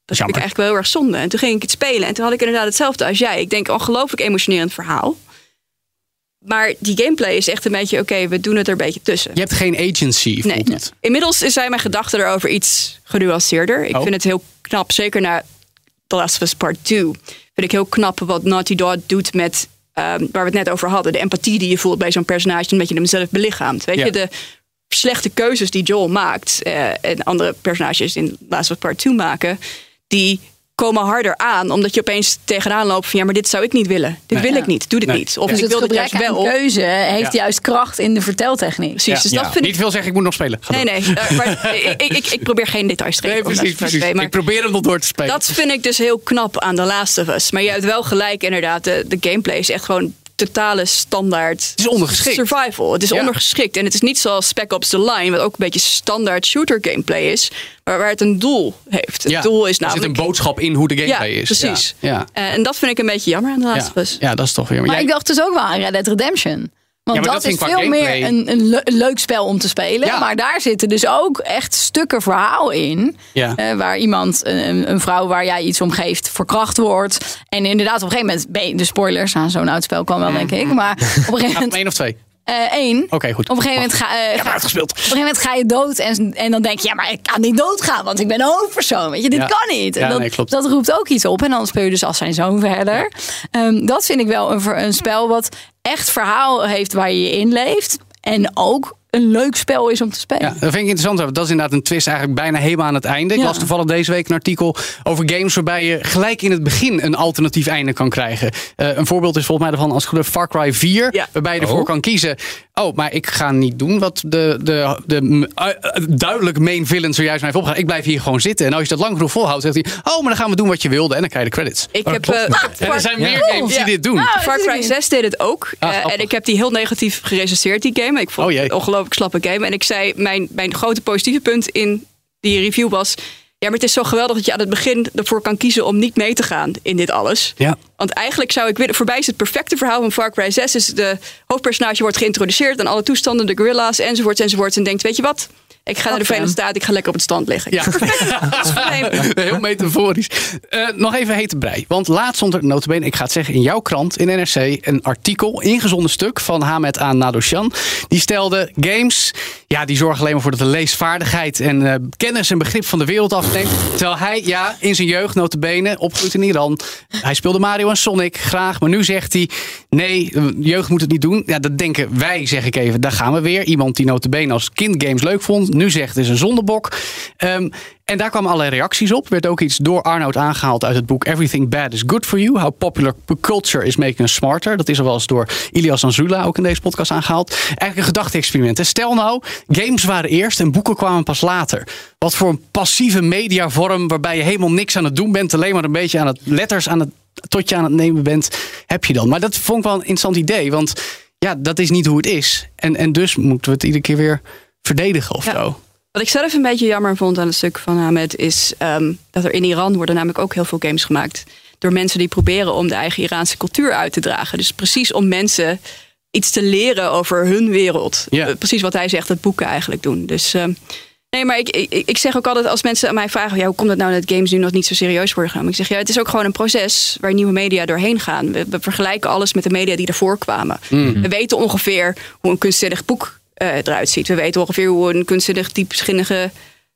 vind Jammer. ik eigenlijk wel heel erg zonde. En toen ging ik het spelen en toen had ik inderdaad hetzelfde als jij. Ik denk, ongelooflijk emotionerend verhaal. Maar die gameplay is echt een beetje, oké, we doen het er een beetje tussen. je hebt geen agency, voelt Nee. het. Inmiddels zijn mijn gedachten erover iets genuanceerder. Ik Oh. vind het heel knap, zeker na The Last of Us Part 2. Vind ik heel knap wat Naughty Dog doet met, ehm, waar we het net over hadden. De empathie die je voelt bij zo'n personage, omdat je hem zelf belichaamt. Weet Ja. je, de slechte keuzes die Joel maakt eh, en andere personages in Last of Us Part 2 maken, die komen harder aan, omdat je opeens tegenaan loopt van ja, maar dit zou ik niet willen. Dit wil ik niet, doe dit Nee. niet. Of Dus ik het wil dit gebrek juist aan wel. keuze heeft Ja. juist kracht in de verteltechniek. Precies, dus Ja. dat vind ik Niet veel zeggen, ik moet nog spelen. Ga Nee, door. nee. eh, maar ik, ik, ik, ik probeer geen details te geven. Nee, precies, Last of Us precies. 2, maar Ik probeer hem nog door te spelen. dat vind ik dus heel knap aan The Last of Us. Maar je hebt wel gelijk, inderdaad. De, de gameplay is echt gewoon totale standaard. Het is ondergeschikt. Survival. Het is Ja. ondergeschikt. En het is niet zoals Spec Ops The Line, wat ook een beetje standaard shooter gameplay is. Maar waar het een doel heeft. Het Ja, doel is er zit namelijk. een boodschap in hoe de ja, gameplay is. precies. Ja, ja. Eh, en dat vind ik een beetje jammer aan The Last Ja. ja, dat is toch weer. Maar Maar jij- ik dacht dus ook wel aan Red Dead Redemption. Want Ja, dat, dat is veel meer een, een le- leuk spel om te spelen. Ja. Maar daar zitten dus ook echt stukken verhaal in. Ja. eh, waar iemand, een, een vrouw waar jij iets om geeft, verkracht wordt. En inderdaad, op een gegeven moment, ben je- de spoilers aan zo'n oud spel kan wel, denk ik. Maar [LAUGHS] op een gegeven moment, om één of twee? eh, één. Oké, goed. Op een gegeven moment ga, eh, ga- uitgespeeld. op een gegeven moment ga je dood en, en dan denk je, ja, maar ik kan niet doodgaan, want ik ben een hoofdpersoon. Weet je, dit Ja. kan niet. En Ja, dat, nee, klopt. dat roept ook iets op. En dan speel je dus als zijn zoon verder. Ehm, dat vind ik wel een, een spel wat echt verhaal heeft waar je je in leeft. En ook een leuk spel is om te spelen. Ja, dat vind ik interessant. Dat is inderdaad een twist eigenlijk bijna helemaal aan het einde. Ik Ja. las toevallig deze week een artikel over games waarbij je gelijk in het begin een alternatief einde kan krijgen. Eh, een voorbeeld is volgens mij ervan als het goed is Far Cry 4, Ja. waarbij je ervoor Oh. kan kiezen. Oh, maar ik ga niet doen wat de, de, de, eh, duidelijk main villain zojuist mij heeft opgegaan. Ik blijf hier gewoon zitten. En als je dat lang genoeg volhoudt, zegt hij: Oh, maar dan gaan we doen wat je wilde. En dan krijg je de credits. Ik Oh, heb, eh, er zijn meer Ja. games die Ja. dit doen. Ah, Far Cry niet. 6 deed het ook. Ah, Eh, en ik heb die heel negatief gerecenseerd, die game. Ik vond Oh het een ongelooflijk slappe game. En ik zei, mijn, mijn grote positieve punt in die review was... Ja, maar het is zo geweldig dat je aan het begin ervoor kan kiezen om niet mee te gaan in dit alles. Ja. Want eigenlijk zou ik willen, voorbij is het perfecte verhaal van Far Cry 6. Is de hoofdpersonage wordt geïntroduceerd aan alle toestanden, de gorilla's enzovoort enzovoort. En denkt, weet je wat? Ik ga naar de Verenigde Staten, ik ga lekker op het strand liggen. Ja. [LAUGHS] Dat is vreemd. Heel metaforisch. Eh, nog even hete brei. Want laatst stond er, notabene, ik ga het zeggen, in jouw krant, in NRC... een artikel, ingezonden stuk van Hamed aan Nadoshan. Die stelde, games, ja, die zorgen alleen maar voor dat de leesvaardigheid... en eh, kennis en begrip van de wereld afneemt. Terwijl hij, ja, in zijn jeugd, notabene, opgegroeid in Iran... hij speelde Mario en Sonic graag, maar nu zegt hij... nee, jeugd moet het niet doen. Ja, dat denken wij, zeg ik even. Daar gaan we weer. Iemand die notabene als kind games leuk vond... nu zegt is een zondebok. Ehm, en daar kwamen allerlei reacties op. Werd ook iets door Arnoud aangehaald uit het boek Everything Bad is Good for You. How Popular Culture is Making Us Smarter. Dat is al eens door Ilias Anzula ook in deze podcast aangehaald. Eigenlijk een gedachte-experiment. En Stel nou, games waren eerst en boeken kwamen pas later. Wat voor een passieve mediavorm waarbij je helemaal niks aan het doen bent. Alleen maar een beetje aan het letters aan het, tot je aan het nemen bent, heb je dan. Maar dat vond ik wel een interessant idee. Want ja, dat is niet hoe het is. En, en dus moeten we het iedere keer weer verdedigen of Ja. zo. Wat ik zelf een beetje jammer vond aan het stuk van Ahmed is ehm, dat er in Iran worden namelijk ook heel veel games gemaakt door mensen die proberen om de eigen Iraanse cultuur uit te dragen. Dus precies om mensen iets te leren over hun wereld. Eh, precies wat hij zegt, dat boeken eigenlijk doen. Dus ehm, nee, maar ik, ik, ik zeg ook altijd als mensen aan mij vragen, ja, hoe komt het nou dat games nu nog niet zo serieus worden genomen? Ik zeg ja, het is ook gewoon een proces waar nieuwe media doorheen gaan. We, we vergelijken alles met de media die ervoor kwamen. We weten ongeveer hoe een kunstzinnig boek eruit ziet. We weten ongeveer hoe een kunstzinnig diepzinnige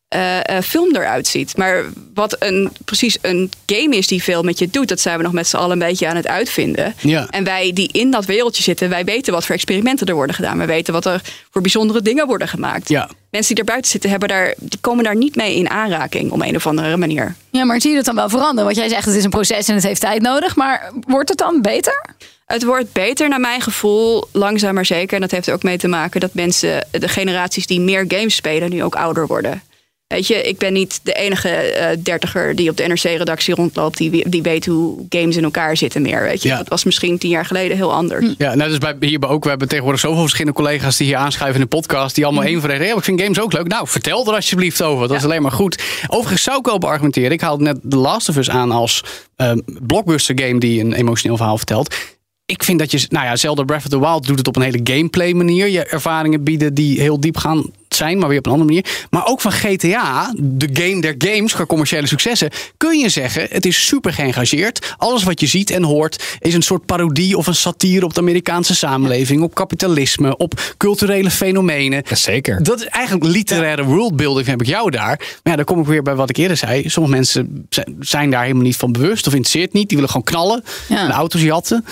eh, eh, film eruit ziet. Maar wat een, precies een game is die veel met je doet, dat zijn we nog met z'n allen een beetje aan het uitvinden. Ja. En wij die in dat wereldje zitten, wij weten wat voor experimenten er worden gedaan. We weten wat er voor bijzondere dingen worden gemaakt. Ja. Mensen die er buiten zitten, hebben daar, die komen daar niet mee in aanraking op een of andere manier. Ja, maar zie je dat dan wel veranderen? Want jij zegt het is een proces en het heeft tijd nodig. Maar wordt het dan beter? Het wordt beter naar mijn gevoel, langzaam maar zeker. En dat heeft er ook mee te maken dat mensen, de generaties die meer games spelen, nu ook ouder worden. Weet je, ik ben niet de enige eh, dertiger die op de NRC-redactie rondloopt, die, die weet hoe games in elkaar zitten meer. Weet je, Ja. dat was misschien tien jaar geleden heel anders. Ja, nou, dus bij, hier bij ook. We hebben tegenwoordig zoveel verschillende collega's die hier aanschuiven in de podcast. Die allemaal één voor één. Ja, ik vind games ook leuk. Nou, vertel er alsjeblieft over. Dat is alleen maar goed. Overigens zou ik wel beargumenteren. Ik haalde net The Last of Us aan als ehm, blockbuster game die een emotioneel verhaal vertelt. Ik vind dat je, nou ja, Zelda Breath of the Wild doet het op een hele gameplay manier. Je ervaringen bieden die heel diep gaan zijn, maar weer op een andere manier. Maar ook van GTA, de game der games, qua commerciële successen, kun je zeggen, het is super geëngageerd. Alles wat je ziet en hoort is een soort parodie of een satire op de Amerikaanse samenleving, op kapitalisme, op culturele fenomenen. Zeker. Dat is eigenlijk literaire worldbuilding, heb ik jou daar. Maar ja, dan kom ik weer bij wat ik eerder zei. Sommige mensen zijn- daar helemaal niet van bewust of interesseert niet. Die willen gewoon knallen, Ja. de auto's jatten.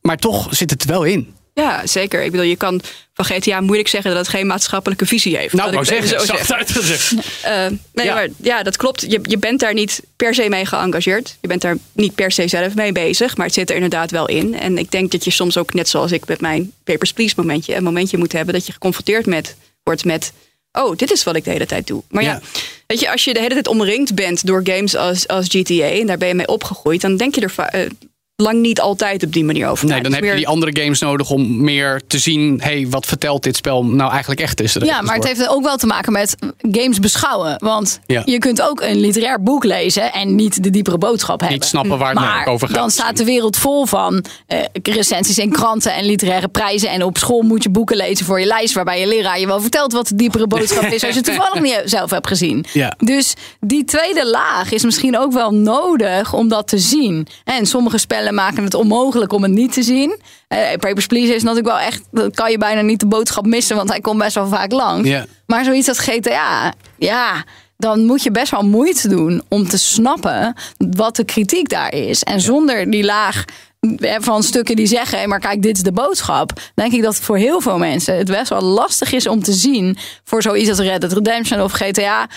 Maar toch zit het er wel in. Ja, zeker. Ik bedoel, je kan van GTA moeilijk zeggen dat het geen maatschappelijke visie heeft. Nou, wou zeggen, zo zacht zeggen. uitgezegd. Eh, nee, Ja. maar ja, dat klopt. Je, je bent daar niet per se mee geëngageerd. Je bent daar niet per se zelf mee bezig, maar het zit er inderdaad wel in. En ik denk dat je soms ook, net zoals ik met mijn Papers, Please momentje, een momentje moet hebben dat je geconfronteerd met, wordt met, oh, dit is wat ik de hele tijd doe. Maar ja, Ja. weet je, als je de hele tijd omringd bent door games als, als GTA en daar ben je mee opgegroeid, dan denk je er va- eh, lang niet altijd op die manier over. Nee, dan heb je die andere games nodig om meer te zien... hey, wat vertelt dit spel nou eigenlijk echt is. Ja, maar het heeft ook wel te maken met games beschouwen. Want Ja. je kunt ook een literair boek lezen en niet de diepere boodschap hebben. snappen waar het maar merk over gaat dan staat de wereld vol van eh, recensies in kranten en literaire prijzen. En op school moet je boeken lezen voor je lijst. Waarbij je leraar je wel vertelt wat de diepere boodschap is. Als je het [LAUGHS] toevallig niet zelf hebt gezien. Ja. Dus die tweede laag is misschien ook wel nodig om dat te zien. En sommige spellen maken het onmogelijk om het niet te zien. Eh, Papers, Please is natuurlijk wel echt... Dan kan je bijna niet de boodschap missen, want hij komt best wel vaak langs. Maar zoiets als GTA, ja... Dan moet je best wel moeite doen om te snappen wat de kritiek daar is. En zonder die laag eh, van stukken die zeggen: "Hey, maar kijk, dit is de boodschap. Denk ik dat voor heel veel mensen het best wel lastig is om te zien voor zoiets als Red Dead Redemption of GTA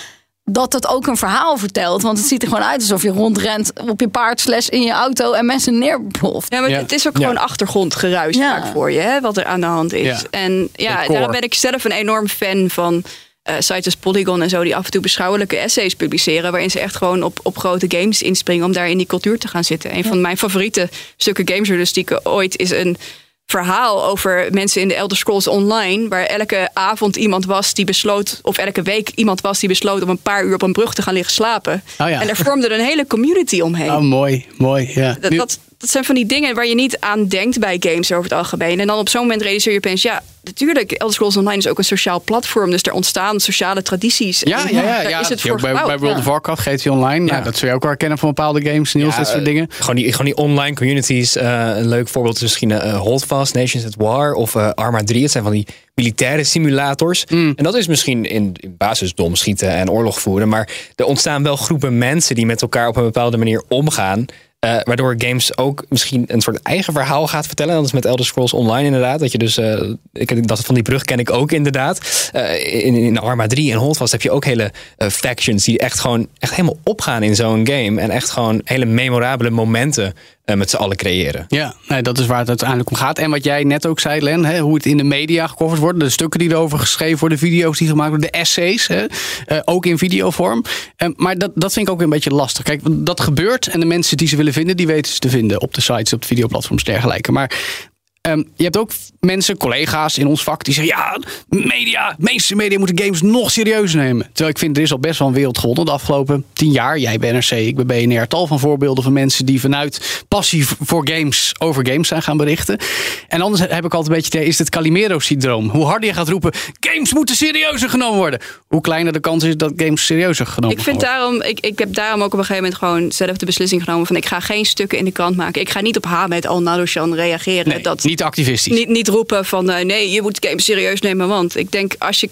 dat het ook een verhaal vertelt. Want het ziet er gewoon uit alsof je rondrent op je paard slash in je auto en mensen neerploft. Ja, maar Ja. het is ook Ja. gewoon achtergrondgeruis Ja. vaak voor je, hè, wat er aan de hand is. Ja. En ja, daarom ben ik zelf een enorm fan van eh sites als Polygon en zo, die af en toe beschouwelijke essays publiceren, waarin ze echt gewoon op, op grote games inspringen om daar in die cultuur te gaan zitten. Een van mijn favoriete stukken gamejournalistieken ooit is een verhaal over mensen in de Elder Scrolls Online, waar elke avond iemand was die besloot, of elke week iemand was die besloot om een paar uur op een brug te gaan liggen slapen. Oh ja. En daar vormde een hele community omheen. Oh, mooi, mooi. Ja. Dat, dat zijn van die dingen waar je niet aan denkt bij games over het algemeen. En dan op zo'n moment realiseer je opeens, ja, natuurlijk, Elder Scrolls Online is ook een sociaal platform. Dus er ontstaan sociale tradities. ja, En ja, ja. daar ja. is het dat voor bij, World of Warcraft, GT Online. Nou, dat zul je ook wel herkennen van bepaalde games, Niels, Ja, dit soort eh, dingen. Gewoon die, gewoon die online communities. eh, een leuk voorbeeld is misschien eh Holdfast, Nations at War of eh, Arma 3. Het zijn van die militaire simulators. Mm. En dat is misschien in, in basis dom schieten en oorlog voeren. Maar er ontstaan wel groepen mensen die met elkaar op een bepaalde manier omgaan. Eh, waardoor games ook misschien een soort eigen verhaal gaat vertellen. Dat is met Elder Scrolls Online inderdaad. Dat je dus, eh, ik, dat van die brug ken ik ook inderdaad. Eh, in, in Arma 3 en Holdfast heb je ook hele factions die echt gewoon echt helemaal opgaan in zo'n game. En echt gewoon hele memorabele momenten met z'n allen creëren. Ja, nee, dat is waar het uiteindelijk om gaat. En wat jij net ook zei, Len, hè, hoe het in de media gecoverd wordt. De stukken die erover geschreven worden, de video's die gemaakt worden, de essays. Hè, eh, ook in videovorm. Eh, maar dat, dat vind ik ook een beetje lastig. Kijk, dat gebeurt. En de mensen die ze willen vinden, die weten ze te vinden op de sites, op de videoplatforms en dergelijke. Maar ehm, je hebt ook mensen, collega's in ons vak, die zeggen: ja, media, meeste media moeten games nog serieuzer nemen. Terwijl ik vind, er is al best wel een wereld gewonnen de afgelopen tien jaar. Jij bij NRC, ik bij BNR. Tal van voorbeelden van mensen die vanuit passie voor games over games zijn gaan berichten. En anders heb ik altijd een beetje is het Calimero-syndroom. Hoe harder je gaat roepen, games moeten serieuzer genomen worden. Hoe kleiner de kans is dat games serieuzer genomen Ik, vind worden. daarom, ik, ik heb daarom ook op een gegeven moment gewoon zelf de beslissing genomen van ik ga geen stukken in de krant maken. Ik ga niet op Hamed al Nadoshan reageren. Nee, dat, niet activistisch. niet, niet roepen van eh, nee, je moet games serieus nemen. Want ik denk als je.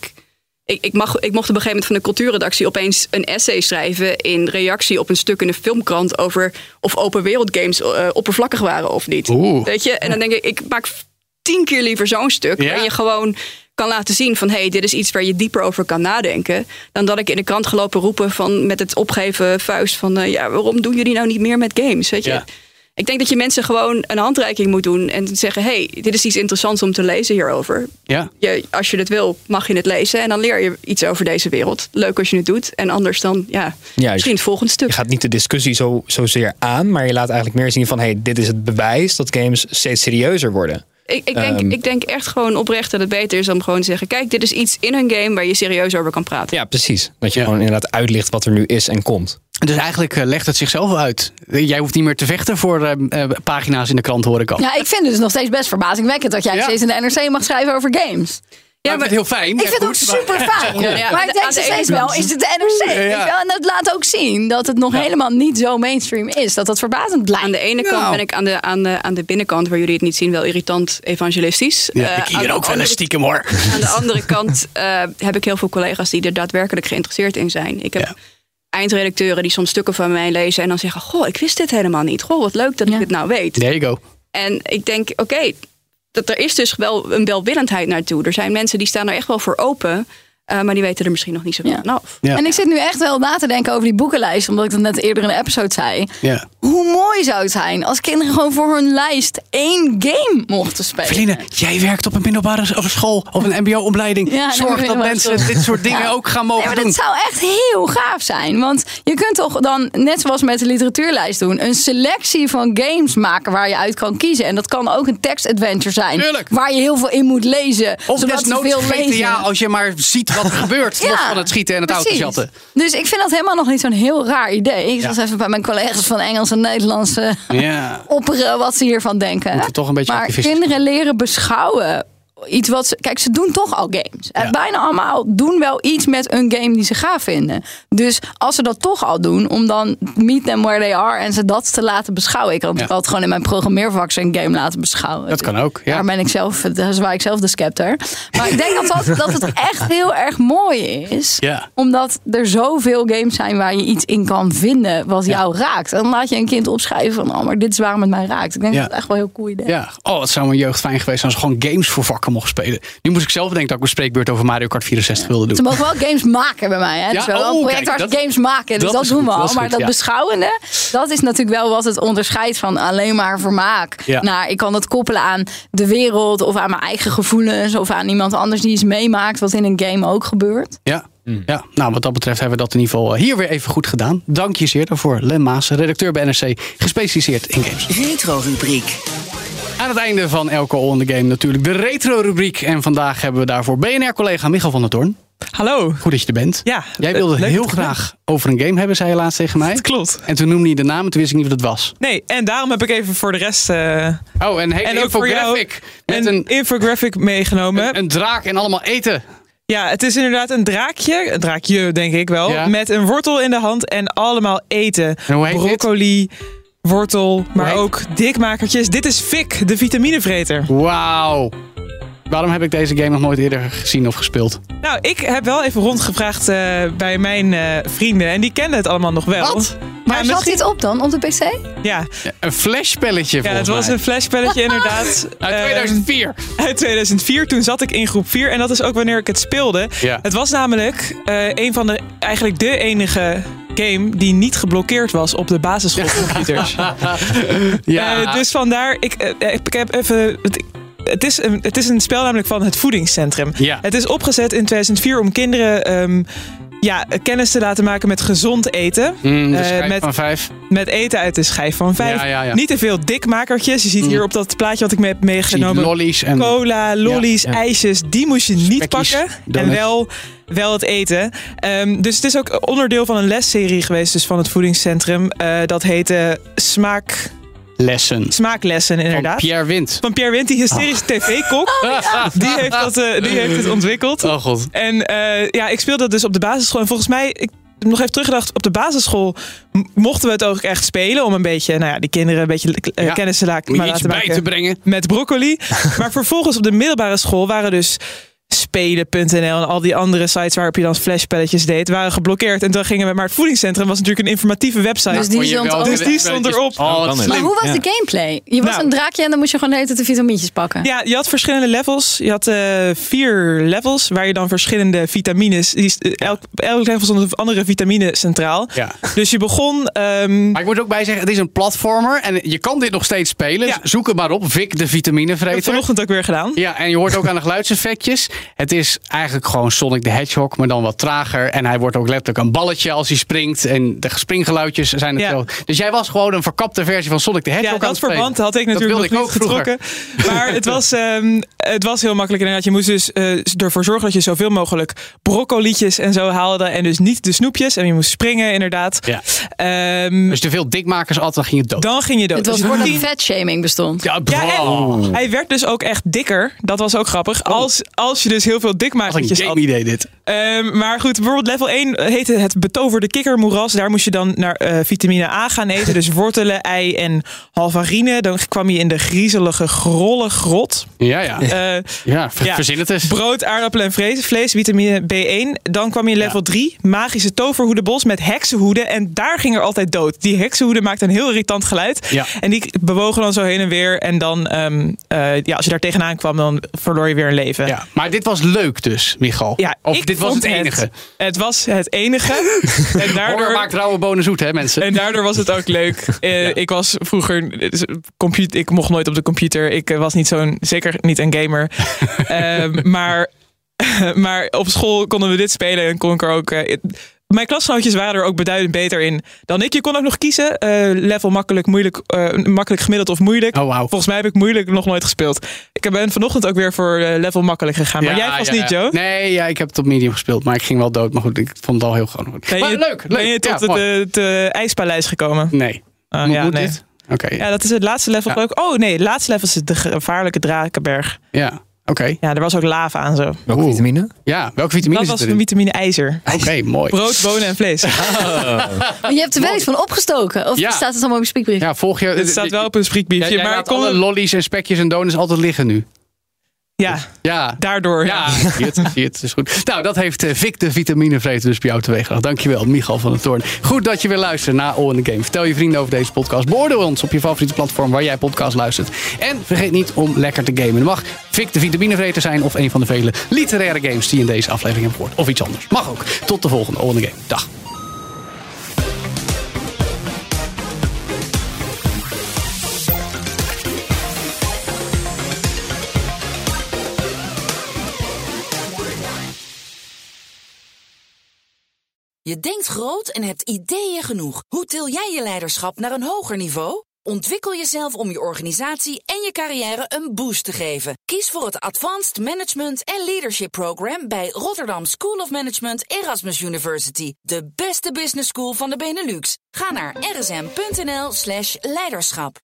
Ik, ik, mag, ik mocht op een gegeven moment van de cultuurredactie opeens een essay schrijven in reactie op een stuk in de filmkrant over of open wereld games eh, oppervlakkig waren of niet. Oeh. Weet je? En dan denk ik, ik maak tien keer liever zo'n stuk Ja. waar je gewoon kan laten zien van hey, dit is iets waar je dieper over kan nadenken. Dan dat ik in de krant gelopen roepen van met het opgeven vuist van eh, ja, waarom doen jullie nou niet meer met games? Weet je? Ja. Ik denk dat je mensen gewoon een handreiking moet doen en zeggen: hey, dit is iets interessants om te lezen hierover. Ja. Je, als je het wil, mag je het lezen en dan leer je iets over deze wereld. Leuk als je het doet. En anders dan, ja, Juist. misschien het volgende stuk. Je gaat niet de discussie zo, zozeer aan, maar je laat eigenlijk meer zien van hey, dit is het bewijs dat games steeds serieuzer worden. Ik, ik, denk, Ehm. ik denk echt gewoon oprecht dat het beter is om gewoon te zeggen: kijk, dit is iets in een game waar je serieus over kan praten. Ja, precies. Dat je Ja. gewoon inderdaad uitlicht wat er nu is en komt. Dus eigenlijk eh, legt het zichzelf uit. Jij hoeft niet meer te vechten voor eh, eh, pagina's in de krant, hoor ik al. Ja, ik vind het dus nog steeds best verbazingwekkend dat jij Ja. steeds in de NRC mag schrijven over games. Ja, maar het heel fijn. Ik vind het ook super fijn. Ja, ja. Maar ik de- denk steeds wel, is het de NRC? Ja. Je? En dat laat ook zien dat het nog helemaal niet zo mainstream is. Dat dat verbazend blijft. Aan de ene kant Nou. ben ik aan de, aan, de, aan de binnenkant, waar jullie het niet zien, wel irritant evangelistisch. Ja, Eh, ik aan hier de ook wel een stiekem hoor. Aan de andere kant eh, heb ik heel veel collega's die er daadwerkelijk geïnteresseerd in zijn. Ik heb Ja. eindredacteuren die soms stukken van mij lezen en dan zeggen: Goh, ik wist dit helemaal niet. Goh, wat leuk dat Ja. ik dit nou weet. There you go. En ik denk: Oké, dat er is dus wel een welwillendheid naartoe. Er zijn mensen die staan er echt wel voor open, eh, maar die weten er misschien nog niet zoveel Ja. vanaf. Ja. En ik zit nu echt wel na te denken over die boekenlijst, omdat ik dat net eerder in de episode zei. Ja. Hoe mooi zou het zijn als kinderen gewoon voor hun lijst één game mochten spelen? Feline, jij werkt op een middelbare of school of een mbo-opleiding. Ja, een Zorg dat mensen dit soort dingen Ja. ook gaan Nee, mogen maar doen. dat zou echt heel gaaf zijn. Want je kunt toch dan, net zoals met de literatuurlijst doen, een selectie van games maken waar je uit kan kiezen. En dat kan ook een tekstadventure zijn. Tuurlijk. Waar je heel veel in moet lezen. Of zodat ze desnoods veel GTA lezen. als je maar ziet wat er gebeurt. los van het schieten en het autosjatten. Dus ik vind dat helemaal nog niet zo'n heel raar idee. Ik zal Ja. even bij mijn collega's van Engels en Nederlands eh, Ja. [LAUGHS] opperen wat ze hiervan denken. Moeten toch een beetje maar kinderen leren beschouwen. Iets wat ze, kijk, ze doen toch al games. En Ja. bijna allemaal doen wel iets met een game die ze gaaf vinden. Dus als ze dat toch al doen, om dan meet them where they are en ze dat te laten beschouwen. Ik had Ja. het gewoon in mijn programmeervak een game laten beschouwen. Dat kan ook, ja. Daar ben ik zelf, daar is waar ik zelf de scepter. Maar ik denk dat, dat, dat het echt heel erg mooi is. Ja. Omdat er zoveel games zijn waar je iets in kan vinden wat jou raakt. En dan laat je een kind opschrijven van, oh, maar dit is waarom het mij raakt. Ik denk dat het echt wel heel cool idee. Ja, oh, het zou mijn jeugd fijn geweest zijn als gewoon games voor vakken mochten spelen. Nu moest ik zelf denken dat ik een spreekbeurt over Mario Kart 64 wilde doen. Ze mogen wel games maken bij mij. Hè? Ja, dus wel oh, een project kijk, waar ze dat- games maken. Dus dat dat, is doen goed, we al. dat maar goed, dat ja. beschouwende, dat is natuurlijk wel wat het onderscheidt van alleen maar vermaak. Ja. Naar, ik kan het koppelen aan de wereld of aan mijn eigen gevoelens of aan iemand anders die iets meemaakt wat in een game ook gebeurt. Ja. ja, nou wat dat betreft hebben we dat in ieder geval eh, hier weer even goed gedaan. Dank je zeer daarvoor. Len Maas, redacteur bij NRC, gespecialiseerd in games. Retro-rubriek. Aan het einde van elke All in the Game natuurlijk de retro-rubriek. En vandaag hebben we daarvoor BNR-collega Michal van der Toorn. Hallo. Goed dat je er bent. Ja, Jij wilde heel graag over een game hebben, zei je laatst tegen mij. Dat [LAUGHS] klopt. En toen noemde je de naam en toen wist ik niet wat het was. Nee, en daarom heb ik even voor de rest eh, Oh, een hele infographic. Met een, een, infographic meegenomen. een, een draak en allemaal eten. ja, het is inderdaad een draakje, een draakje denk ik wel, Ja. met een wortel in de hand en allemaal eten. En hoe heet dit? Wortel, maar ook dikmakertjes. Dit is Fik, de vitaminevreter. Wauw. Waarom heb ik deze game nog nooit eerder gezien of gespeeld? Nou, ik heb wel even rondgevraagd eh, bij mijn eh, vrienden en die kenden het allemaal nog wel. Wat? Waar Ja, zat misschien- dit op dan? Op de PC? Ja, Een flashspelletje ja het was een flashspelletje inderdaad. Uit Ehm, 2004. uit 2004. Toen zat ik in groep 4 en dat is ook wanneer ik het speelde. Ja. Het was namelijk eh, een van de, eigenlijk de enige game die niet geblokkeerd was op de basisschoolcomputers. [LAUGHS] ja. Eh, dus vandaar, ik, eh, ik heb even... Het, het is, een, het is een spel namelijk van het voedingscentrum. Ja. Het is opgezet in 2004 om kinderen ehm, ja, kennis te laten maken met gezond eten. Mm, eh, met- van vijf. Met eten uit de schijf van vijf. Ja, ja, ja. Niet te veel dikmakertjes. Je ziet Mm. hier op dat plaatje wat ik me heb meegenomen. lollies en... Cola, lollies, ijsjes, die moest je niet Spekkies, pakken. En wel, wel het eten. Ehm, dus het is ook onderdeel van een lesserie geweest dus van het voedingscentrum. Eh, dat heette Smaak, Lessen. Smaaklessen Van inderdaad. Pierre Wind. Van Pierre Wind, die hysterische tv-kok. Die, heeft dat, eh, die heeft het ontwikkeld. Oh god. En eh, ja, ik speelde dat dus op de basisschool. En volgens mij, ik heb nog even teruggedacht, op de basisschool mochten we het ook echt spelen. Om een beetje, nou ja, die kinderen een beetje Ja. kennis te la- Om je maar laten bij maken te brengen. met broccoli. [LAUGHS] maar vervolgens op de middelbare school waren dus spelen.nl en al die andere sites waarop je dan flashspelletjes deed, waren geblokkeerd. En dan gingen we, maar het voedingscentrum was natuurlijk een informatieve website. Dus die je stond Dus die stond erop. Oh. Maar slim. hoe was Ja. de gameplay? Je was Nou. een draakje en dan moest je gewoon de de vitamintjes pakken. Ja, je had verschillende levels. Je had eh, vier levels waar je dan verschillende vitamines. Eh, elk, elk level stond een andere vitamine centraal. Ja. Dus je begon. ehm, Maar ik moet ook bij zeggen, het is een platformer en je kan dit nog steeds spelen. Ja. Dus zoek het maar op. Vic de het vitaminevreter. vanochtend ook weer gedaan. Ja, en je hoort ook aan de geluidseffectjes. Het is eigenlijk gewoon Sonic the Hedgehog, maar dan wat trager. En hij wordt ook letterlijk een balletje als hij springt. En de springgeluidjes zijn Ja. hetzelfde. Dus jij was gewoon een verkapte versie van Sonic the Hedgehog Ja, aan dat het spelen. verband had ik natuurlijk nog niet ik ook vroeger. getrokken. Maar het was, ehm, het was heel makkelijk inderdaad. Je moest dus eh, ervoor zorgen dat je zoveel mogelijk broccolietjes en zo haalde. En dus niet de snoepjes. En je moest springen inderdaad. Ja. Ehm, Dus te veel dikmakers altijd, dan ging je dood. dan ging je dood. Het was Dus vetshaming bestond. Ja, hij werd dus ook echt dikker. Dat was ook grappig. Als, als je dus heel veel Wat een dikmakertjes game idee dit. Ehm, maar goed, bijvoorbeeld level 1 heette het betoverde kikkermoeras. Daar moest je dan naar eh, vitamine A gaan eten. Dus wortelen, ei en halvarine. Dan kwam je in de griezelige grolle grot. Ja, ja. Eh, Ja, ver- ja. verzin het eens. brood, aardappelen en vlees, vlees, vitamine B1. Dan kwam je in level 3, magische toverhoedenbos met heksenhoeden. En daar ging er altijd dood. Die heksenhoeden maakten een heel irritant geluid. Ja. En die bewogen dan zo heen en weer. En dan, ehm, eh, ja, als je daar tegenaan kwam, dan verloor je weer een leven. Ja, maar dit was leuk dus, Michal. Ja, of ik dit was het enige. Het, was het enige. [LAUGHS] en daardoor, maakt rauwe bonen zoet, hè mensen? en daardoor was het ook leuk. [LAUGHS] Eh, Ik was vroeger. computer, ik mocht nooit op de computer. Ik eh, was niet zo'n. Zeker niet een gamer. [LAUGHS] Ehm, maar, maar op school konden we dit spelen en kon ik er ook. Mijn klasgenootjes waren er ook beduidend beter in dan ik. Je kon ook nog kiezen. eh, level makkelijk, moeilijk, eh, makkelijk gemiddeld of moeilijk. Oh, wauw. Volgens mij heb ik moeilijk nog nooit gespeeld. Ik ben vanochtend ook weer voor eh, level makkelijk gegaan. Maar Ja, jij ja, niet. Joe? Nee, ja, ik heb het op medium gespeeld, maar ik ging wel dood. Maar goed, ik vond het al heel gewoon. Ben Maar je, leuk, leuk. Ben je tot het, het, ijspaleis gekomen? Nee. Ah, Moet- ja, nee. dit? Oké. Ja, dat is het laatste level. Ja. ik. Oh nee, het laatste level is de gevaarlijke Drakenberg. Ja. Oké. Ja, er was ook lava aan zo. Welke Oeh. vitamine? Ja, welke vitamine Dat was erin? een vitamine ijzer. Oké, mooi. Brood, bonen en vlees. [LAUGHS] Maar je hebt er wel iets van opgestoken. Of Ja. staat het allemaal op je spiekbrief? Ja, volg je... Het staat wel op een Ja, spreekbriefje. jij maar alle lollies en spekjes en donuts altijd liggen nu. Ja, Ja. daardoor. Ja, zie het, zie het. Is goed. Nou, dat heeft eh, Vic de vitaminevreter dus bij jou teweeggebracht. Dankjewel, Michal van der Toorn. Goed dat je weer luistert naar All in the Game. Vertel je vrienden over deze podcast. Beoordeel ons op je favoriete platform waar jij podcast luistert. En vergeet niet om lekker te gamen. Het mag Vic de vitaminevreter zijn of een van de vele literaire games die in deze aflevering hebt gehoord. Of iets anders. Mag ook. Tot de volgende All in the Game. Dag. Je denkt groot en hebt ideeën genoeg. Hoe til jij je leiderschap naar een hoger niveau? Ontwikkel jezelf om je organisatie en je carrière een boost te geven. Kies voor het Advanced Management en Leadership Program bij Rotterdam School of Management Erasmus University. De beste business school van de Benelux. Ga naar rsm.nl slash leiderschap.